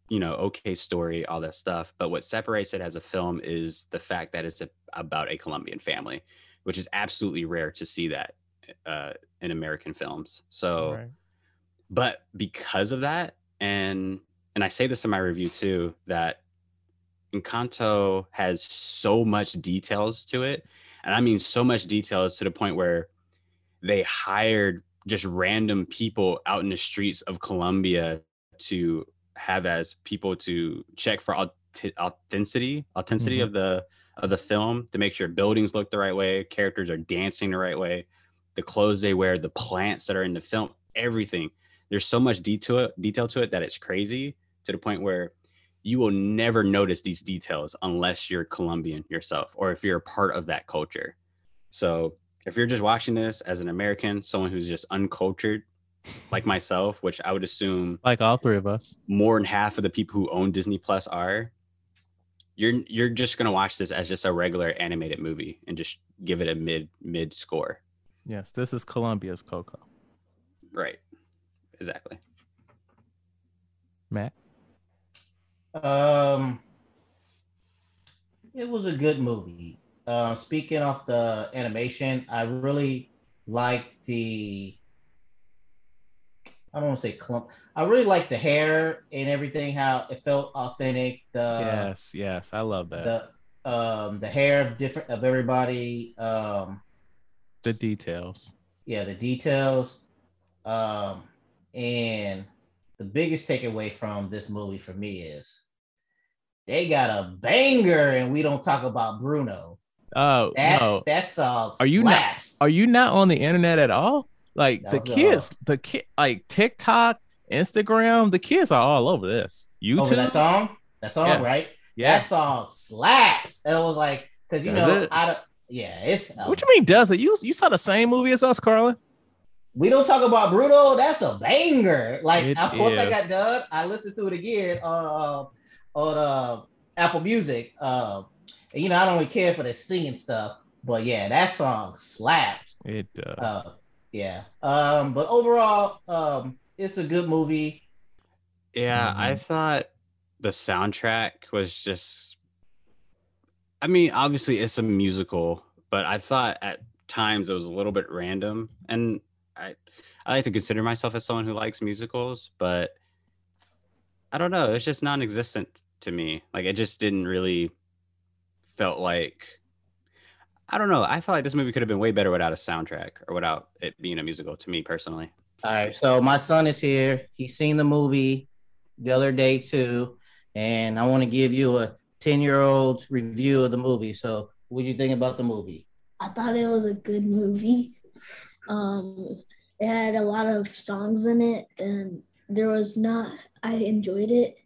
you know, okay story, all that stuff. But what separates it as a film is the fact that it's a, about a Colombian family which is absolutely rare to see that uh, in American films. So, Right. but because of that, and and I say this in my review too, that Encanto has so much details to it, and I mean so much details to the point where they hired just random people out in the streets of Colombia to have as people to check for authe- authenticity, authenticity Mhm. of the of the film to make sure buildings look the right way, characters are dancing the right way, the clothes they wear, the plants that are in the film, everything. There's so much detail detail to it that it's crazy to the point where you will never notice these details unless you're Colombian yourself or if you're a part of that culture. So if you're just watching this as an American, someone who's just uncultured, like myself, which I would assume Like all three of us. more than half of the people who own Disney Plus are, you're you're just gonna watch this as just a regular animated movie and just give it a mid mid score. Yes, this is Colombia's Coco. Right. Exactly. Matt. Um, it was a good movie. Uh, speaking of the animation, I really like the. I don't want to say clump. I really like the hair and everything. How it felt authentic. The yes, yes, I love that. the um the hair of different of everybody. Um, the details. yeah, the details. Um, and the biggest takeaway from this movie for me is they got a banger, and we don't talk about Bruno. Oh That no, that song Are you not- are you not on the internet at all? Like That the kids, the kid, like TikTok, Instagram, the kids are all over this. YouTube, over that song? That song, Yes. right? yes. That song slaps. And it was like, because you Does know, it? I don't. Yeah, it's. What you mean? Does it? You you saw the same movie as us, Carlin? We don't talk about Bruno. That's a banger. Like It of once I got is. done, I listened to it again on uh, on uh, Apple Music. Uh, and, you know, I don't really care for the singing stuff, but yeah, that song slapped. It does. Uh, yeah. Um, but overall, um, it's a good movie. Yeah, I Mhm. thought the soundtrack was just I mean, obviously it's a musical, but I thought at times it was a little bit random and I I like to consider myself as someone who likes musicals, but I don't know, it's just non-existent to me. Like it just didn't really felt like I don't know. I felt like this movie could have been way better without a soundtrack or without it being a musical to me personally. All right, so my son is here. He's seen the movie the other day too, and I want to give you a ten-year-old's review of the movie. So, what do you think about the movie? I thought it was a good movie. Um, it had a lot of songs in it, and there was not. I enjoyed it.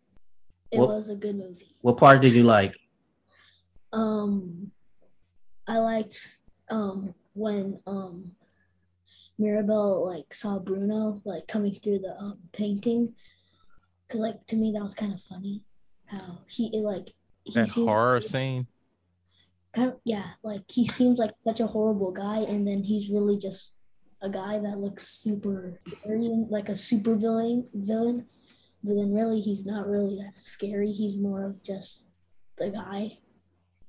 It What- was a good movie. What part did you like? Um, I liked um when um Mirabelle like saw Bruno like coming through the um, painting, cause like to me that was kind of funny. How he it, like he that seems horror scene. kind of yeah like he seems like such a horrible guy and then he's really just a guy that looks super scary, like a super villain villain but then really he's not really that scary. He's more of just the guy.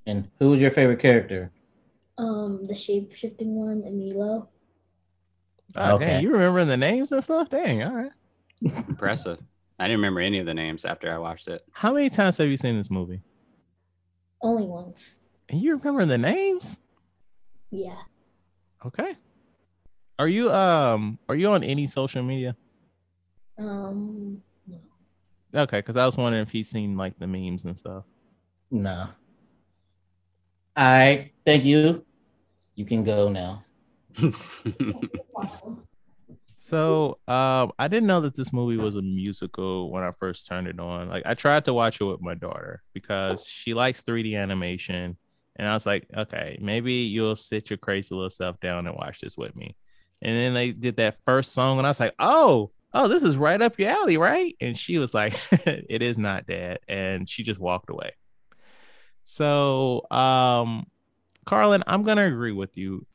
And who was your favorite character? Um, the shape shifting one, Emilio. Oh, Okay. dang, you remembering the names and stuff? Dang, all right. Impressive. I didn't remember any of the names after I watched it. How many times have you seen this movie? Only once. And you remember the names? Yeah. Okay. Are you um are you on any social media? Um, Okay, because I was wondering if he's seen like the memes and stuff. No. All right. Thank you. You can go now. So um I didn't know that this movie was a musical when I first turned it on. Like I tried to watch it with my daughter because she likes 3D animation. And I was like, okay, maybe you'll sit your crazy little self down and watch this with me. And then they did that first song, and I was like, oh, oh, this is right up your alley, right? And she was like, it is not, Dad. And she just walked away. So, um, Carlin, I'm gonna agree with you.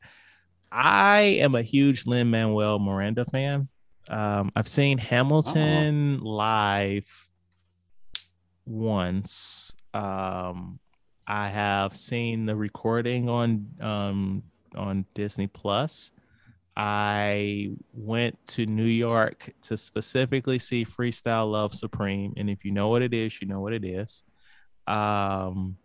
I am a huge Lin Manuel Miranda fan. Um, I've seen Hamilton live once. Um, I have seen the recording on um, on Disney Plus. I went to New York to specifically see Freestyle Love Supreme, and if you know what it is, you know what it is. Um,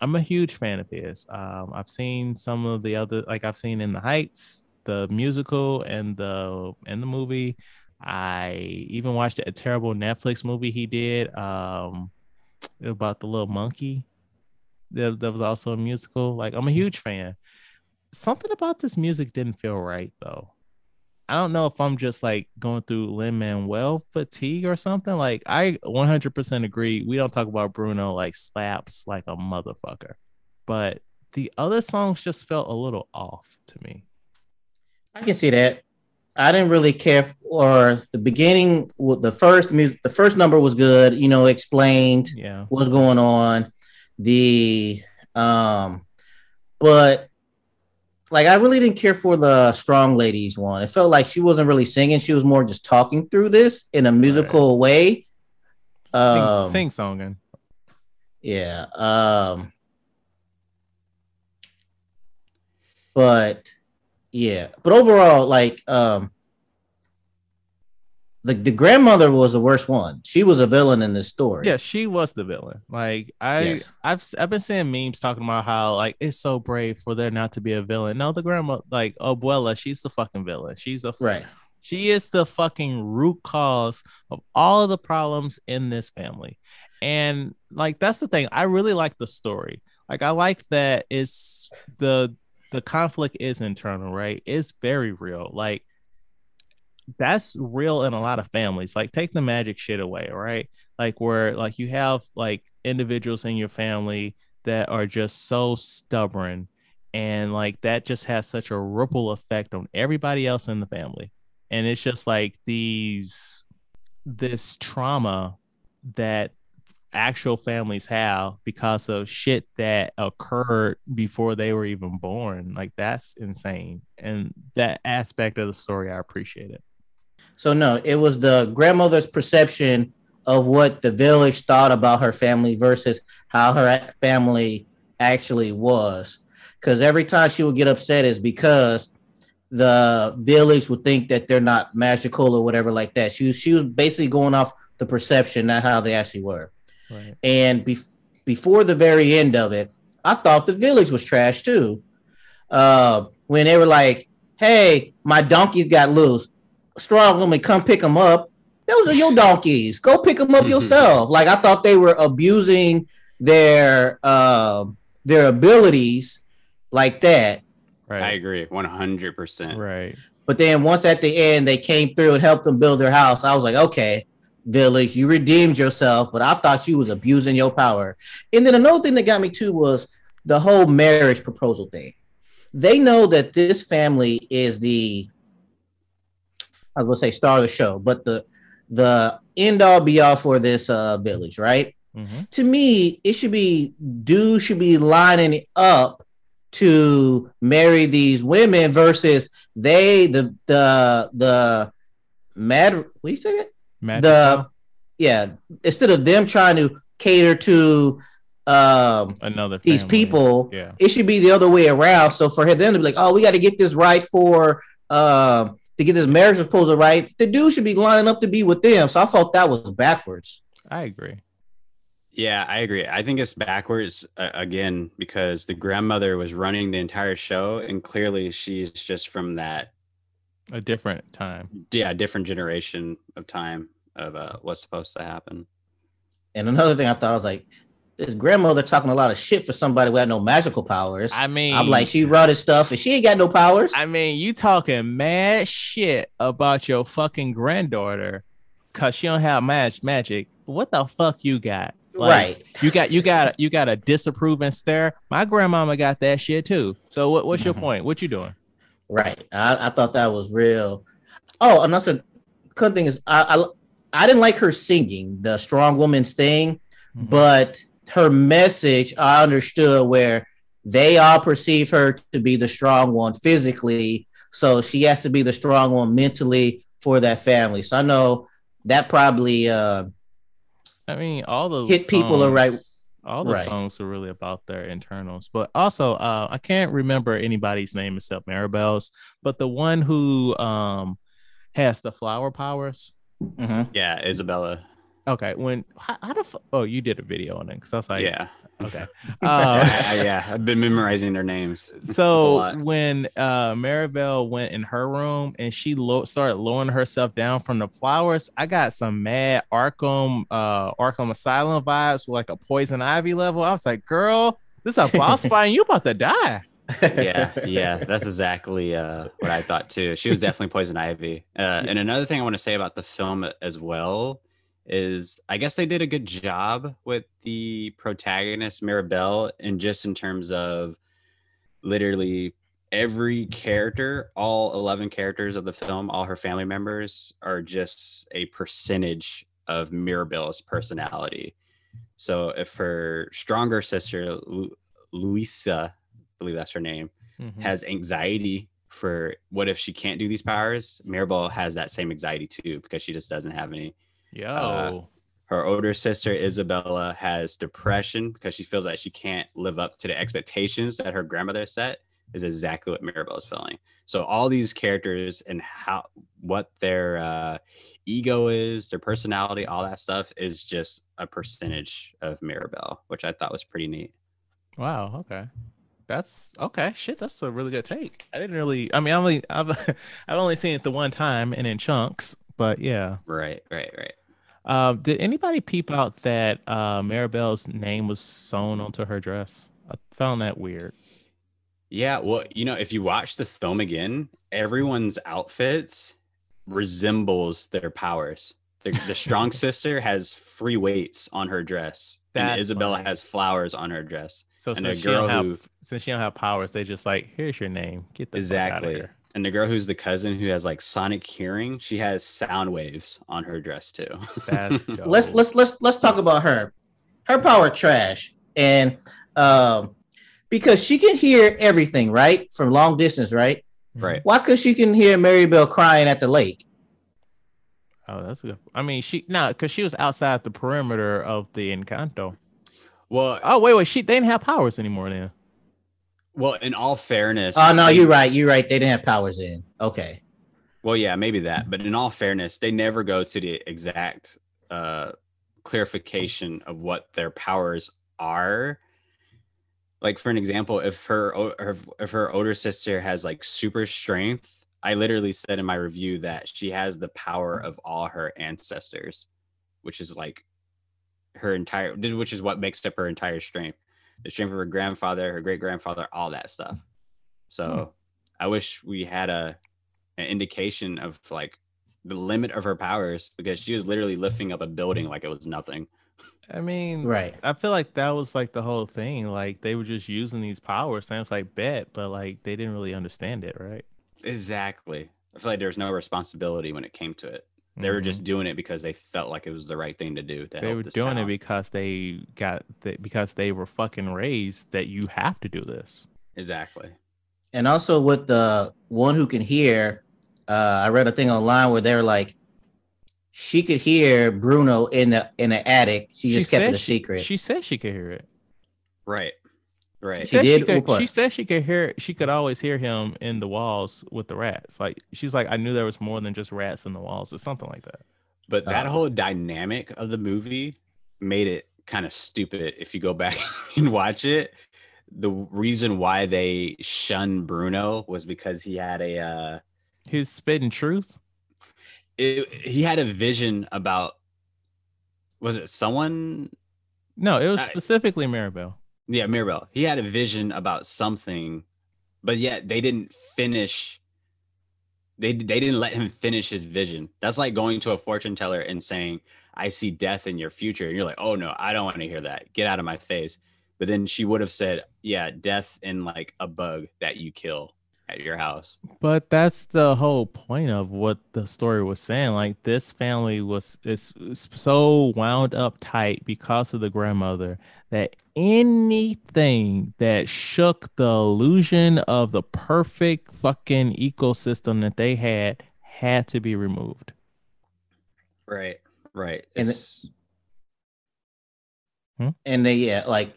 I'm a huge fan of his. Um, I've seen some of the other, like I've seen In the Heights, the musical, and the and the movie. I even watched a terrible Netflix movie he did um, about the little monkey. That, that was also a musical. Like I'm a huge fan. Something about this music didn't feel right though. I don't know if I'm just like going through Lin Manuel fatigue or something. Like I 100% agree. We don't talk about Bruno like slaps like a motherfucker, but the other songs just felt a little off to me. I can see that. I didn't really care for the beginning. With the first music, the first number was good. You know, explained Yeah. what's going on. The um, but like I really didn't care for the strong ladies one. It felt like she wasn't really singing; she was more just talking through this in a musical way. Um, sing, sing songing. yeah. Um, but yeah, but overall, like um, the the grandmother was the worst one. She was a villain in this story. Yeah, she was the villain. Like I, Yes. I've I've been seeing memes talking about how like it's so brave for there not to be a villain. No, the grandma, like Abuela, she's the fucking villain. She's a Right. She is the fucking root cause of all of the problems in this family. And like that's the thing. I really like the story. Like I like that it's the the conflict is internal, right? It's very real. Like that's real in a lot of families. Like take the magic shit away, right? Like where like you have like individuals in your family that are just so stubborn and like that just has such a ripple effect on everybody else in the family. And it's just like these this trauma that actual families have because of shit that occurred before they were even born. Like that's insane. And that aspect of the story I appreciate it. So no, it was the grandmother's perception of what the village thought about her family versus how her family actually was. Because every time she would get upset is because the village would think that they're not magical or whatever like that. She was she was basically going off the perception, not how they actually were. Right. And bef- before the very end of it, I thought the village was trash too. Uh, when they were like, "Hey, my donkeys got loose," strong woman, come pick them up. Those are your donkeys. Go pick them up yourself. Like I thought they were abusing their um their abilities like that. Right. I agree, one hundred percent. Right. But then once at the end they came through and helped them build their house, I was like, okay, village, you redeemed yourself, but I thought you was abusing your power. And then another thing that got me too was the whole marriage proposal thing. They know that this family is the I was gonna say star of the show, but the the end all be all for this uh village, right? Mhm. To me, it should be dudes should be lining up to marry these women versus they the the the mad what you say that? Magic the yeah instead of them trying to cater to um another these family. people Yeah. it should be the other way around so for them to be like oh we got to get this right for um to get this marriage proposal right the dude should be lining up to be with them so i thought that was backwards I agree. Yeah, I agree. I think it's backwards uh, again because the grandmother was running the entire show, and clearly she's just from that A different time. yeah different generation of time of uh, what's supposed to happen. and another thing i thought i was like this grandmother talking a lot of shit for somebody had no magical powers I mean, i'm like she running stuff and she ain't got no powers I mean, you talking mad shit about your fucking granddaughter because she don't have mag- magic. What the fuck you got? Like, right You got you got you got a disapproving stare. My grandmama got that shit too. So what, what's your Mhm. point? What you doing? Right. I, I thought that was real. Oh, another good thing is I, I I didn't like her singing the strong woman's thing, Mhm. but her message I understood where they all perceive her to be the strong one physically, so she has to be the strong one mentally for that family. So I know that probably uh I mean, all the Hit people are right- All the right. songs are really about their internals, but also uh, I can't remember anybody's name except Maribel's. But the one who um has the flower powers. mhm. Yeah, Isabella. Okay, when how, how the fu- oh you did a video on it because I was like yeah, okay. Uh, yeah. I've been memorizing their names. So when uh Maribel went in her room and she lo- started lowering herself down from the flowers, I got some mad Arkham uh Arkham Asylum vibes with like a poison ivy level. I was like, girl, this is a boss fight and you about to die. yeah, yeah, that's exactly uh, what I thought too. She was definitely poison ivy. Uh, and another thing I want to say about the film as well is I guess they did a good job with the protagonist Maribel, and just in terms of literally every character, all eleven characters of the film, all her family members are just a percentage of Mirabel's personality. So if her stronger sister Lu- Luisa, I believe that's her name, Mhm. has anxiety for what if she can't do these powers, Mirabel has that same anxiety too because she just doesn't have any. Yo, uh, Her older sister Isabella has depression because she feels like she can't live up to the expectations that her grandmother set. Is exactly what Mirabel is feeling. So all these characters and how what their uh, ego is, their personality, all that stuff is just a percentage of Mirabel, which I thought was pretty neat. wow, okay. That's okay. Shit, that's a really good take. I didn't really I mean I only I've I've only seen it the one time and in chunks, but yeah. Right, right, right. Um, did anybody peep out that uh Maribel's name was sewn onto her dress? I found that weird. Yeah, well, you know, if you watch the film again, everyone's outfits resembles their powers. The, the strong sister has free weights on her dress, and Isabella funny. has flowers on her dress. So And since she don't have who- since she don't have powers, they just like here's your name. Get the Exactly. Here. And the girl who's the cousin who has like sonic hearing, she has sound waves on her dress too. Let's let's let's let's talk about her. Her power trash, and um, because she can hear everything right from long distance, right? right. Why could she can hear Maribel crying at the lake? Oh, that's good. I mean, she no, because she was outside the perimeter of the Encanto. Well, Oh wait, wait, she they didn't have powers anymore then. Well, in all fairness, Oh no, you're right. You're right. They didn't have powers in. Okay. Well, yeah, maybe that. But in all fairness, they never go to the exact uh, clarification of what their powers are. Like for an example, if her, her if her older sister has like super strength, I literally said in my review that she has the power of all her ancestors, which is like her entire, which is what makes up her entire strength. The strength of her grandfather, her great grandfather, all that stuff. So hmm. I wish we had a an indication of like the limit of her powers because she was literally lifting up a building like it was nothing. I mean, Right. I feel like that was like the whole thing. Like they were just using these powers, Sounds like bet, but like they didn't really understand it, right? Exactly. I feel like there was no responsibility when it came to it. They were just doing it because they felt like it was the right thing to do. To they help were this doing it because they got the, because they were fucking raised that you have to do this. exactly. And also with the one who can hear, uh, I read a thing online where they're like, she could hear Bruno in the in the attic. She just kept it a she- secret. She said she could hear it. Right. Right. She said did? could, she said she could hear. She could always hear him in the walls with the rats. Like she's like, I knew there was more than just rats in the walls, or something like that. But that Uh, whole dynamic of the movie made it kind of stupid if you go back and watch it. The reason why they shunned Bruno was because he had a uh He's spitting truth. it, he had a vision about was it someone No, it was I- specifically Maribel. Yeah mirabel he had a vision about something but yet they didn't finish they they didn't let him finish his vision. That's like going to a fortune teller and saying i see death in your future. And you're like oh no i don't want to hear that. Get out of my face. But then she would have said yeah death in like a bug that you kill at your house But that's the whole point of what the story was saying. Like this family was is is so wound up tight because of the grandmother that anything that shook the illusion of the perfect fucking ecosystem that they had had to be removed. right right And It's- hmm? and they yeah, like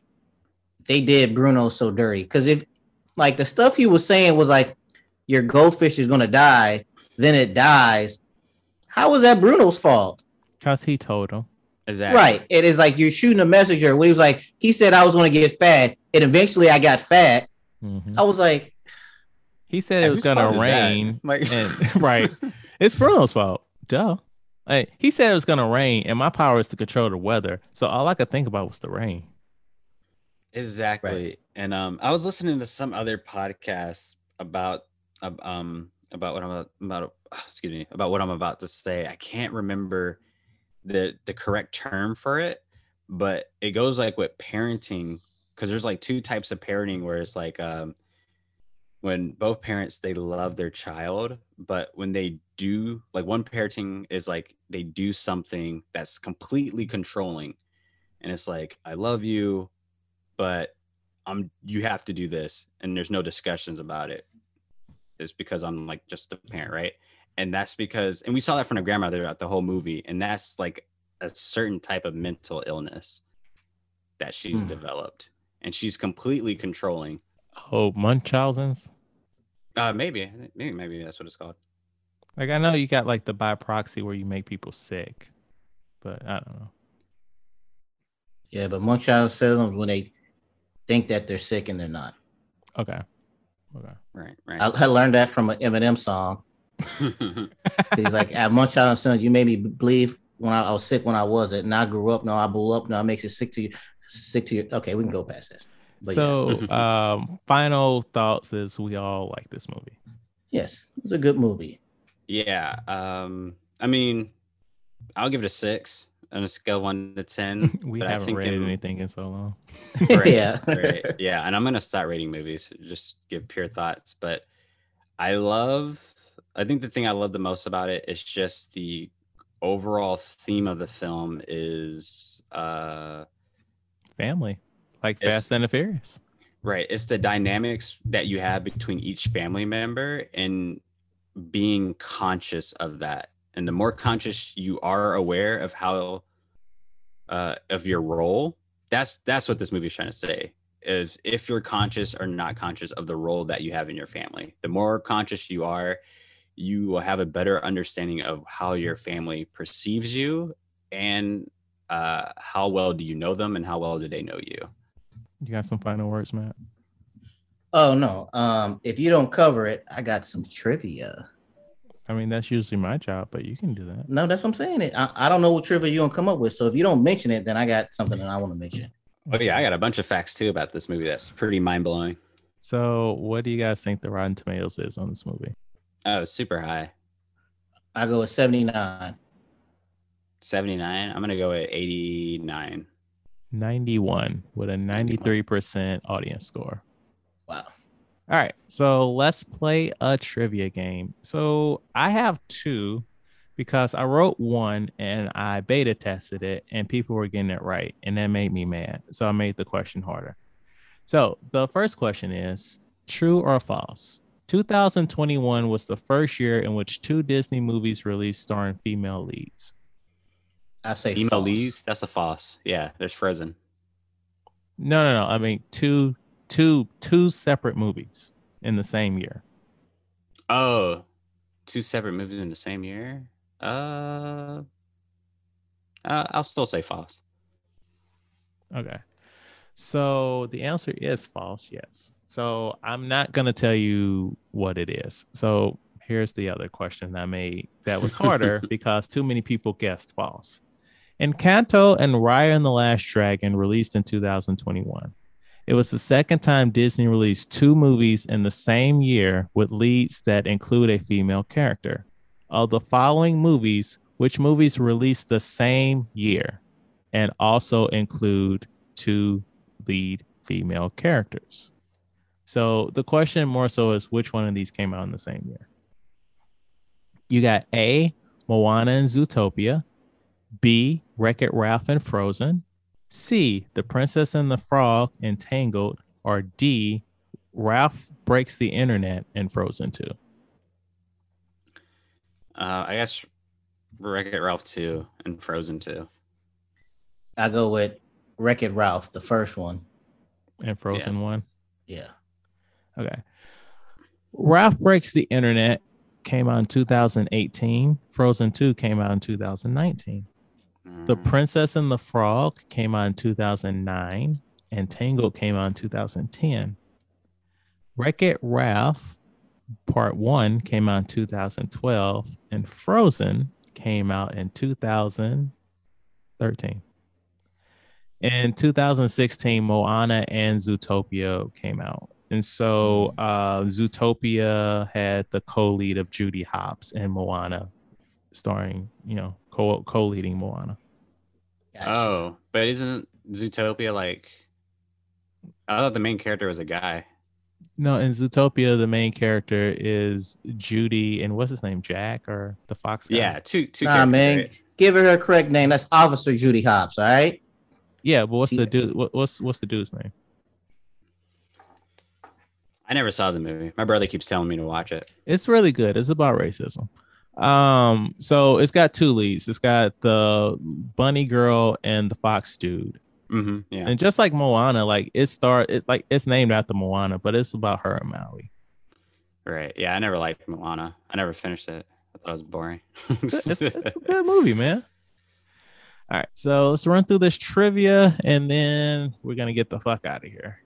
they did Bruno so dirty. Cause if like the stuff he was saying was like your goldfish is gonna die, then it dies. How was that Bruno's fault? Because he told him. exactly Right. It is like you're shooting a messenger when he was like, he said I was gonna get fat, and eventually I got fat. Mhm. I was like, He said it was gonna fault is that? rain. like and right, it's Bruno's fault. Duh. Like, he said it was gonna rain, and my power is to control the weather. So all I could think about was the rain. Exactly. And um I was listening to some other podcasts about um about what I'm about, excuse me, about what I'm about to say. I can't remember the the correct term for it, but it goes like with parenting because there's like two types of parenting where it's like um when both parents they love their child, but when they do like one parenting is like they do something that's completely controlling and it's like I love you but I'm you have to do this and there's no discussions about it. It's because I'm like just a parent, right? And that's because and we saw that from the grandmother throughout the whole movie, and that's like a certain type of mental illness that she's Hmm. developed. And she's completely controlling. Oh, Munchausen's. Uh maybe, maybe maybe that's what it's called. Like I know you got like the by proxy where you make people sick, but I don't know. yeah, but Munchausen syndrome when they think that they're sick and they're not. Okay. Okay. Right, right. I learned that from an Eminem song. He's like, at Munchausen syndrome, you made me believe when I, I was sick when I wasn't, and I grew up. Now I blew up. Now it makes it sick to you. Sick to you. Okay, we can go past this. But yeah. so, um, final thoughts is we all like this movie. yes, it was a good movie. yeah. Um I mean, I'll give it a six on a scale one to ten. we but haven't think rated in- anything in so long. Right, yeah. right. Yeah, and I'm gonna start rating movies. Just give pure thoughts. But I love. I think the thing I love the most about it is just the overall theme of the film is uh Family, like Fast and the Furious. right. It's the dynamics that you have between each family member and being conscious of that. And the more conscious you are aware of how uh of your role, that's that's what this movie is trying to say. Is if you're conscious or not conscious of the role that you have in your family. The more conscious you are, you will have a better understanding of how your family perceives you and uh, how well do you know them and how well do they know you. You got some final words, Matt? Oh no. Um, if you don't cover it, I got some trivia. I mean, that's usually my job, but you can do that. No, that's what I'm saying. It. I, I don't know what trivia you're gonna come up with. So if you don't mention it, then I got something that I want to mention. Oh yeah, I got a bunch of facts too about this movie that's pretty mind blowing. So, what do you guys think the Rotten Tomatoes is on this movie? Oh, super high. I go with 79. 79. I'm gonna go at 89. 91 with a 93% audience score. Wow. All right, so let's play a trivia game. So I have two because I wrote one and I beta tested it and people were getting it right, and that made me mad. So I made the question harder. So the first question is true or false? 2021 was the first year in which two Disney movies released starring female leads. I say Emo false. Lee's. That's a false. Yeah, there's Frozen. No, no, no. I mean two, two, two separate movies in the same year. Oh, two separate movies in the same year. Uh, uh I'll still say false. Okay. So the answer is false. Yes. So I'm not going to tell you what it is. So here's the other question I made that was harder because too many people guessed false. Encanto and Raya and the Last Dragon released in 2021. It was the second time Disney released two movies in the same year with leads that include a female character. Of the following movies, which movies released the same year and also include two lead female characters? So the question more so is which one of these came out in the same year? You got A, Moana and Zootopia, B, Wreck It Ralph and Frozen, C, The Princess and the Frog Entangled, Tangled, or D, Ralph Breaks the Internet and Frozen 2. Uh, I guess Wreck It Ralph 2 and Frozen 2. I go with Wreck It Ralph, the first one. And Frozen 1. Yeah. Okay. Ralph Breaks the Internet came out in 2018. Frozen 2 came out in 2019. The Mm, Princess and the Frog came out in 2009, and Tangled came out in 2010. Wreck It Ralph Part 1 came out in 2012, and Frozen came out in 2013. In 2016, Moana and Zootopia came out. And so uh, Zootopia had the co-lead of Judy Hopps and Moana, starring, you know, co- co-leading Moana. Gotcha. Oh, but isn't Zootopia like? I thought the main character was a guy. No, in Zootopia, the main character is Judy, and what's his name, Jack or the fox? guy? Yeah, two two. Nah, characters, man. right? Give her her correct name. That's Officer Judy Hopps, all right? yeah. But what's the dude? What, what's what's the dude's name? I never saw the movie. My brother keeps telling me to watch it. It's really good. It's about racism. Um, so it's got two leads. It's got the bunny girl and the fox dude. hmm Yeah. And just like Moana, like it start it like it's named after Moana, but it's about her and Maui. Right. Yeah, I never liked Moana. I never finished it. I thought it was boring. it's, it's a good movie, man. All right, so let's run through this trivia and then we're gonna get the fuck out of here.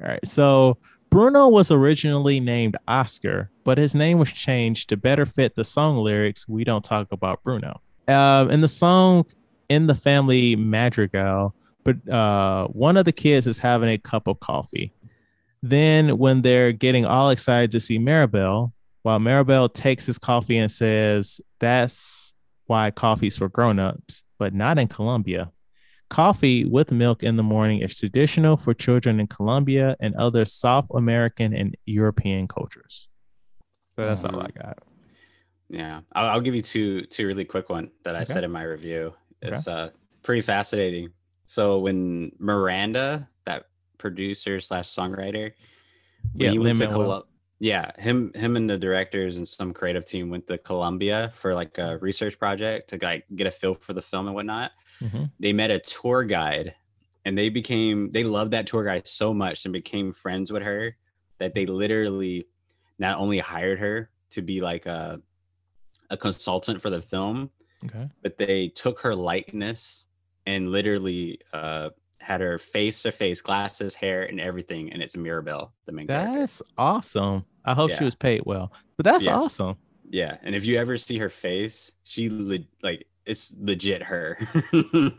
All right, so Bruno was originally named Oscar, but his name was changed to better fit the song lyrics. We don't talk about Bruno. Um, in the song "In the Family Madrigal," but uh, one of the kids is having a cup of coffee. Then, when they're getting all excited to see Mirabel, while Mirabel takes his coffee and says, That's why coffee's for grown-ups, but not in Colombia. Coffee with milk in the morning is traditional for children in Colombia and other South American and European cultures. So that's all I got. Yeah, I'll, I'll give you two two really quick one that I Okay. said in my review. Okay. It's uh pretty fascinating. So when Miranda, that producer slash songwriter, Yeah, he went to Lin-Manuel. Yeah, him him and the directors and some creative team went to Colombia for like a research project to like get a feel for the film and whatnot. Mhm. They met a tour guide, and they became they loved that tour guide so much and became friends with her that they literally not only hired her to be like a a consultant for the film, Okay. but they took her likeness and literally uh, had her face to face, glasses, hair, and everything. And it's Mirabel, the main character. That's awesome. I hope she was paid well. But that's Yeah. awesome. Yeah, and if you ever see her face, she le- like it's legit her.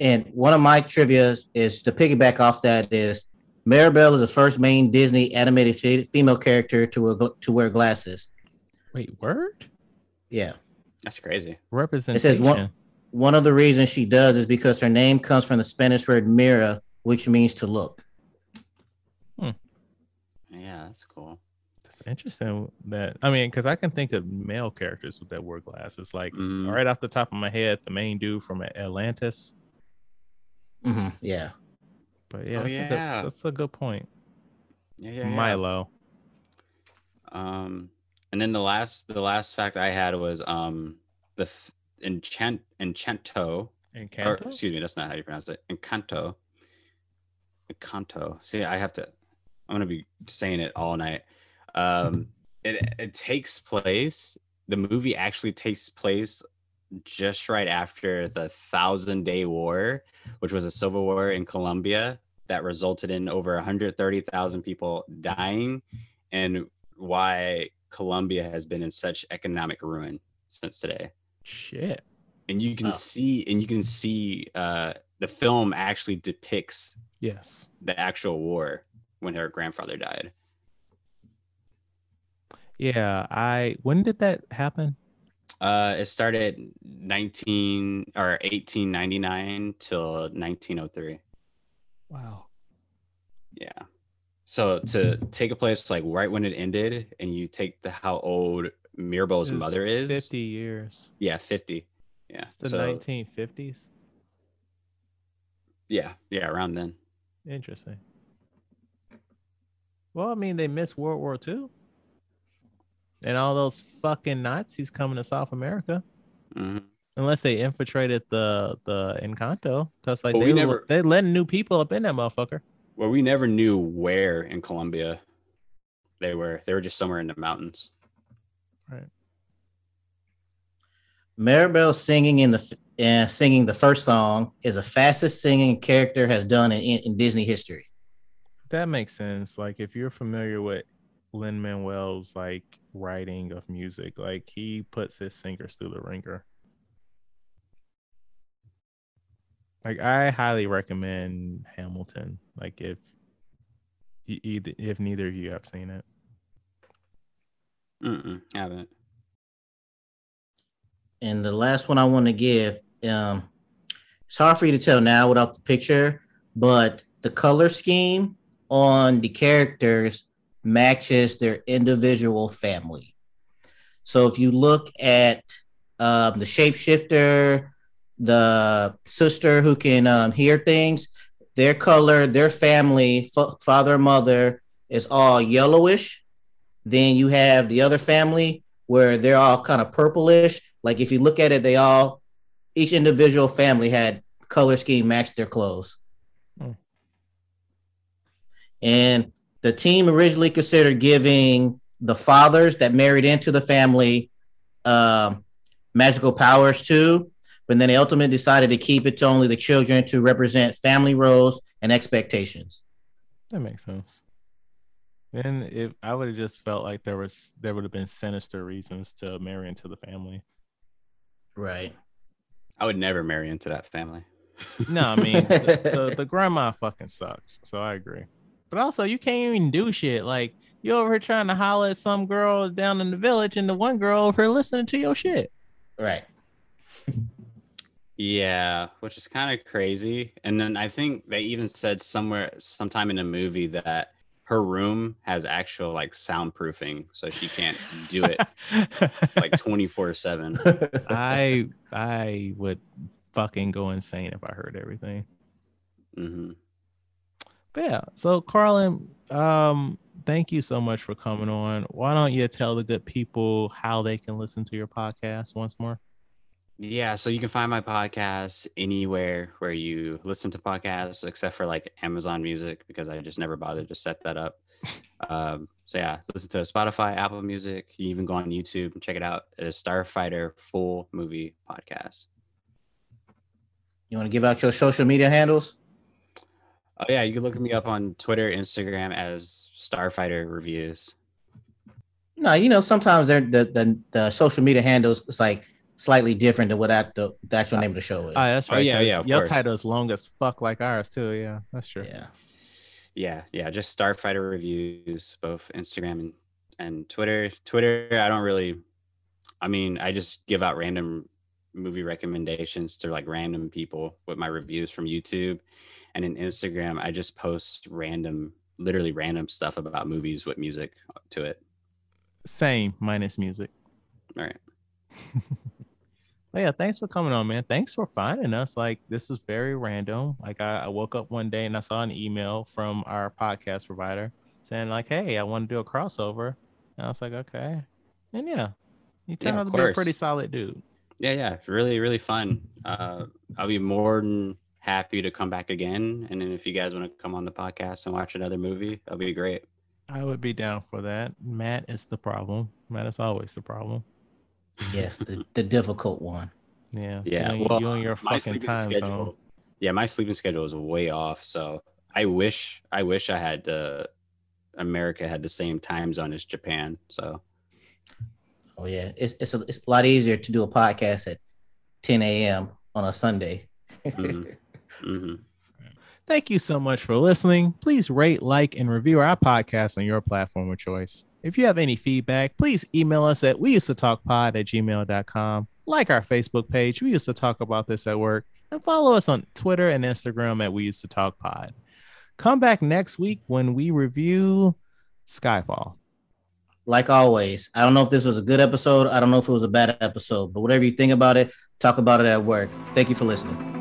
And one of my trivia is to piggyback off that is Mirabel is the first main Disney animated fe- female character to wear, to wear glasses. Wait, word? Yeah. That's crazy. Representation. It says one- One of the reasons she does is because her name comes from the Spanish word mira, which means to look. Hmm. Yeah, that's cool. That's interesting. That I mean, because I can think of male characters with that wear glasses. Like Mhm. right off the top of my head, the main dude from Atlantis. Mhm, Yeah. But yeah, Oh, that's, A good, that's a good point. Yeah, yeah, yeah. Milo. Um, and then the last the last fact I had was um the f- Enchant Enchanto. Or, excuse me, that's not how you pronounce it. Encanto. Encanto. See, I have to. I'm gonna be saying it all night. Um, it it takes place. The movie actually takes place just right after the Thousand Day War, which was a civil war in Colombia that resulted in over 130,000 people dying, and why Colombia has been in such economic ruin since today Shit. and you can see and you can see uh the film actually depicts Yes. the actual war when her grandfather died Yeah. I when did that happen? uh it started 19 or 1899 till 1903 Wow. yeah so to take a place like right when it ended and you take the how old It's mother is 50 years. yeah 50 yeah It's the so 1950s. yeah yeah around then Interesting. Well, I mean, they missed World War II. And all those fucking Nazis coming to South America. Mhm. Unless they infiltrated the the Encanto. Because like But they we were- never- they letting new people up in that motherfucker. well we never knew where in colombia they were they were just somewhere in the mountains Right. Mirabel singing in the uh, singing the first song is the fastest singing character has done in, in Disney history. That makes sense. Like if you're familiar with Lin Manuel's like writing of music, like he puts his singers through the ringer. Like I highly recommend Hamilton. Like if either if neither of you have seen it. Mm-mm, haven't And the last one I want to give, um, it's hard for you to tell now without the picture, but the color scheme on the characters matches their individual family. So if you look at um, the shapeshifter, the sister who can um, hear things, their color, their family, fa- father, mother is all yellowish. Then you have the other family where they're all kind of purplish. Like if you look at it, they all, each individual family had color scheme matched their clothes. Hmm. And the team originally considered giving the fathers that married into the family um, magical powers too, but then they ultimately decided to keep it to only the children to represent family roles and expectations. That makes sense. And if I would have just felt like there was there would have been sinister reasons to marry into the family. Right. I would never marry into that family. No, I mean the, the, the grandma fucking sucks. So I agree. But also you can't even do shit. Like you over here trying to holler at some girl down in the village and the one girl over here listening to your shit. Right. Yeah, which is kind of crazy. And then I think they even said somewhere, sometime in the movie, that her room has actual like soundproofing, so she can't do it like 24 7. I I would fucking go insane if I heard everything. hmm But yeah, so Carlin, um, thank you so much for coming on. Why don't you tell the good people how they can listen to your podcast once more? Yeah, so you can find my podcast anywhere where you listen to podcasts, except for like Amazon Music, because I just never bothered to set that up. Um, so yeah, listen to Spotify, Apple Music. You even go on YouTube and check it out. It is Starfighter Full Movie Podcast. You want to give out your social media handles? Oh yeah, you can look me up on Twitter, Instagram as Starfighter Reviews. No, you know, sometimes they're the, the the social media handles is like slightly different than what that, the, the actual name of the show is. Oh, that's Oh, right. yeah, 'cause yeah, of Your course. title is long as fuck like ours too. Yeah, that's true. yeah. Yeah, yeah, just Starfighter Reviews, both Instagram and and Twitter. Twitter, I don't really. I mean, I just give out random movie recommendations to like random people with my reviews from YouTube, and in Instagram, I just post random, literally random stuff about movies with music to it. Same minus music. All right. But yeah, thanks for coming on, man. Thanks for finding us. Like this is very random. Like I, I woke up one day and I saw an email from our podcast provider saying like, "Hey, I want to do a crossover," and I was like, "Okay," and yeah, you turned Yeah, out to be a pretty solid dude. Yeah, yeah, really, really fun. Uh, I'll be more than happy to come back again. And then if you guys want to come on the podcast and watch another movie, that'll be great. I would be down for that. Matt is the problem. Matt is always the problem. Yes, the, the difficult one. Yeah. Yeah, You, well, you and your fucking time schedule- zone. Yeah, my sleeping schedule is way off. So I wish, I wish I had uh, America had the same time zone as Japan. So Oh yeah, it's it's a, it's a lot easier to do a podcast at 10 a.m. on a Sunday. Mhm. hmm Thank you so much for listening. Please rate, like, and review our podcast on your platform of choice. If you have any feedback, please email us at we used to talk pod at gmail.com. Like our Facebook page. We used to talk about this at work. And follow us on Twitter and Instagram at we used to talk pod. Come back next week when we review Skyfall. like always, I don't know if this was a good episode. I don't know if it was a bad episode, but whatever you think about it, talk about it at work. Thank you for listening.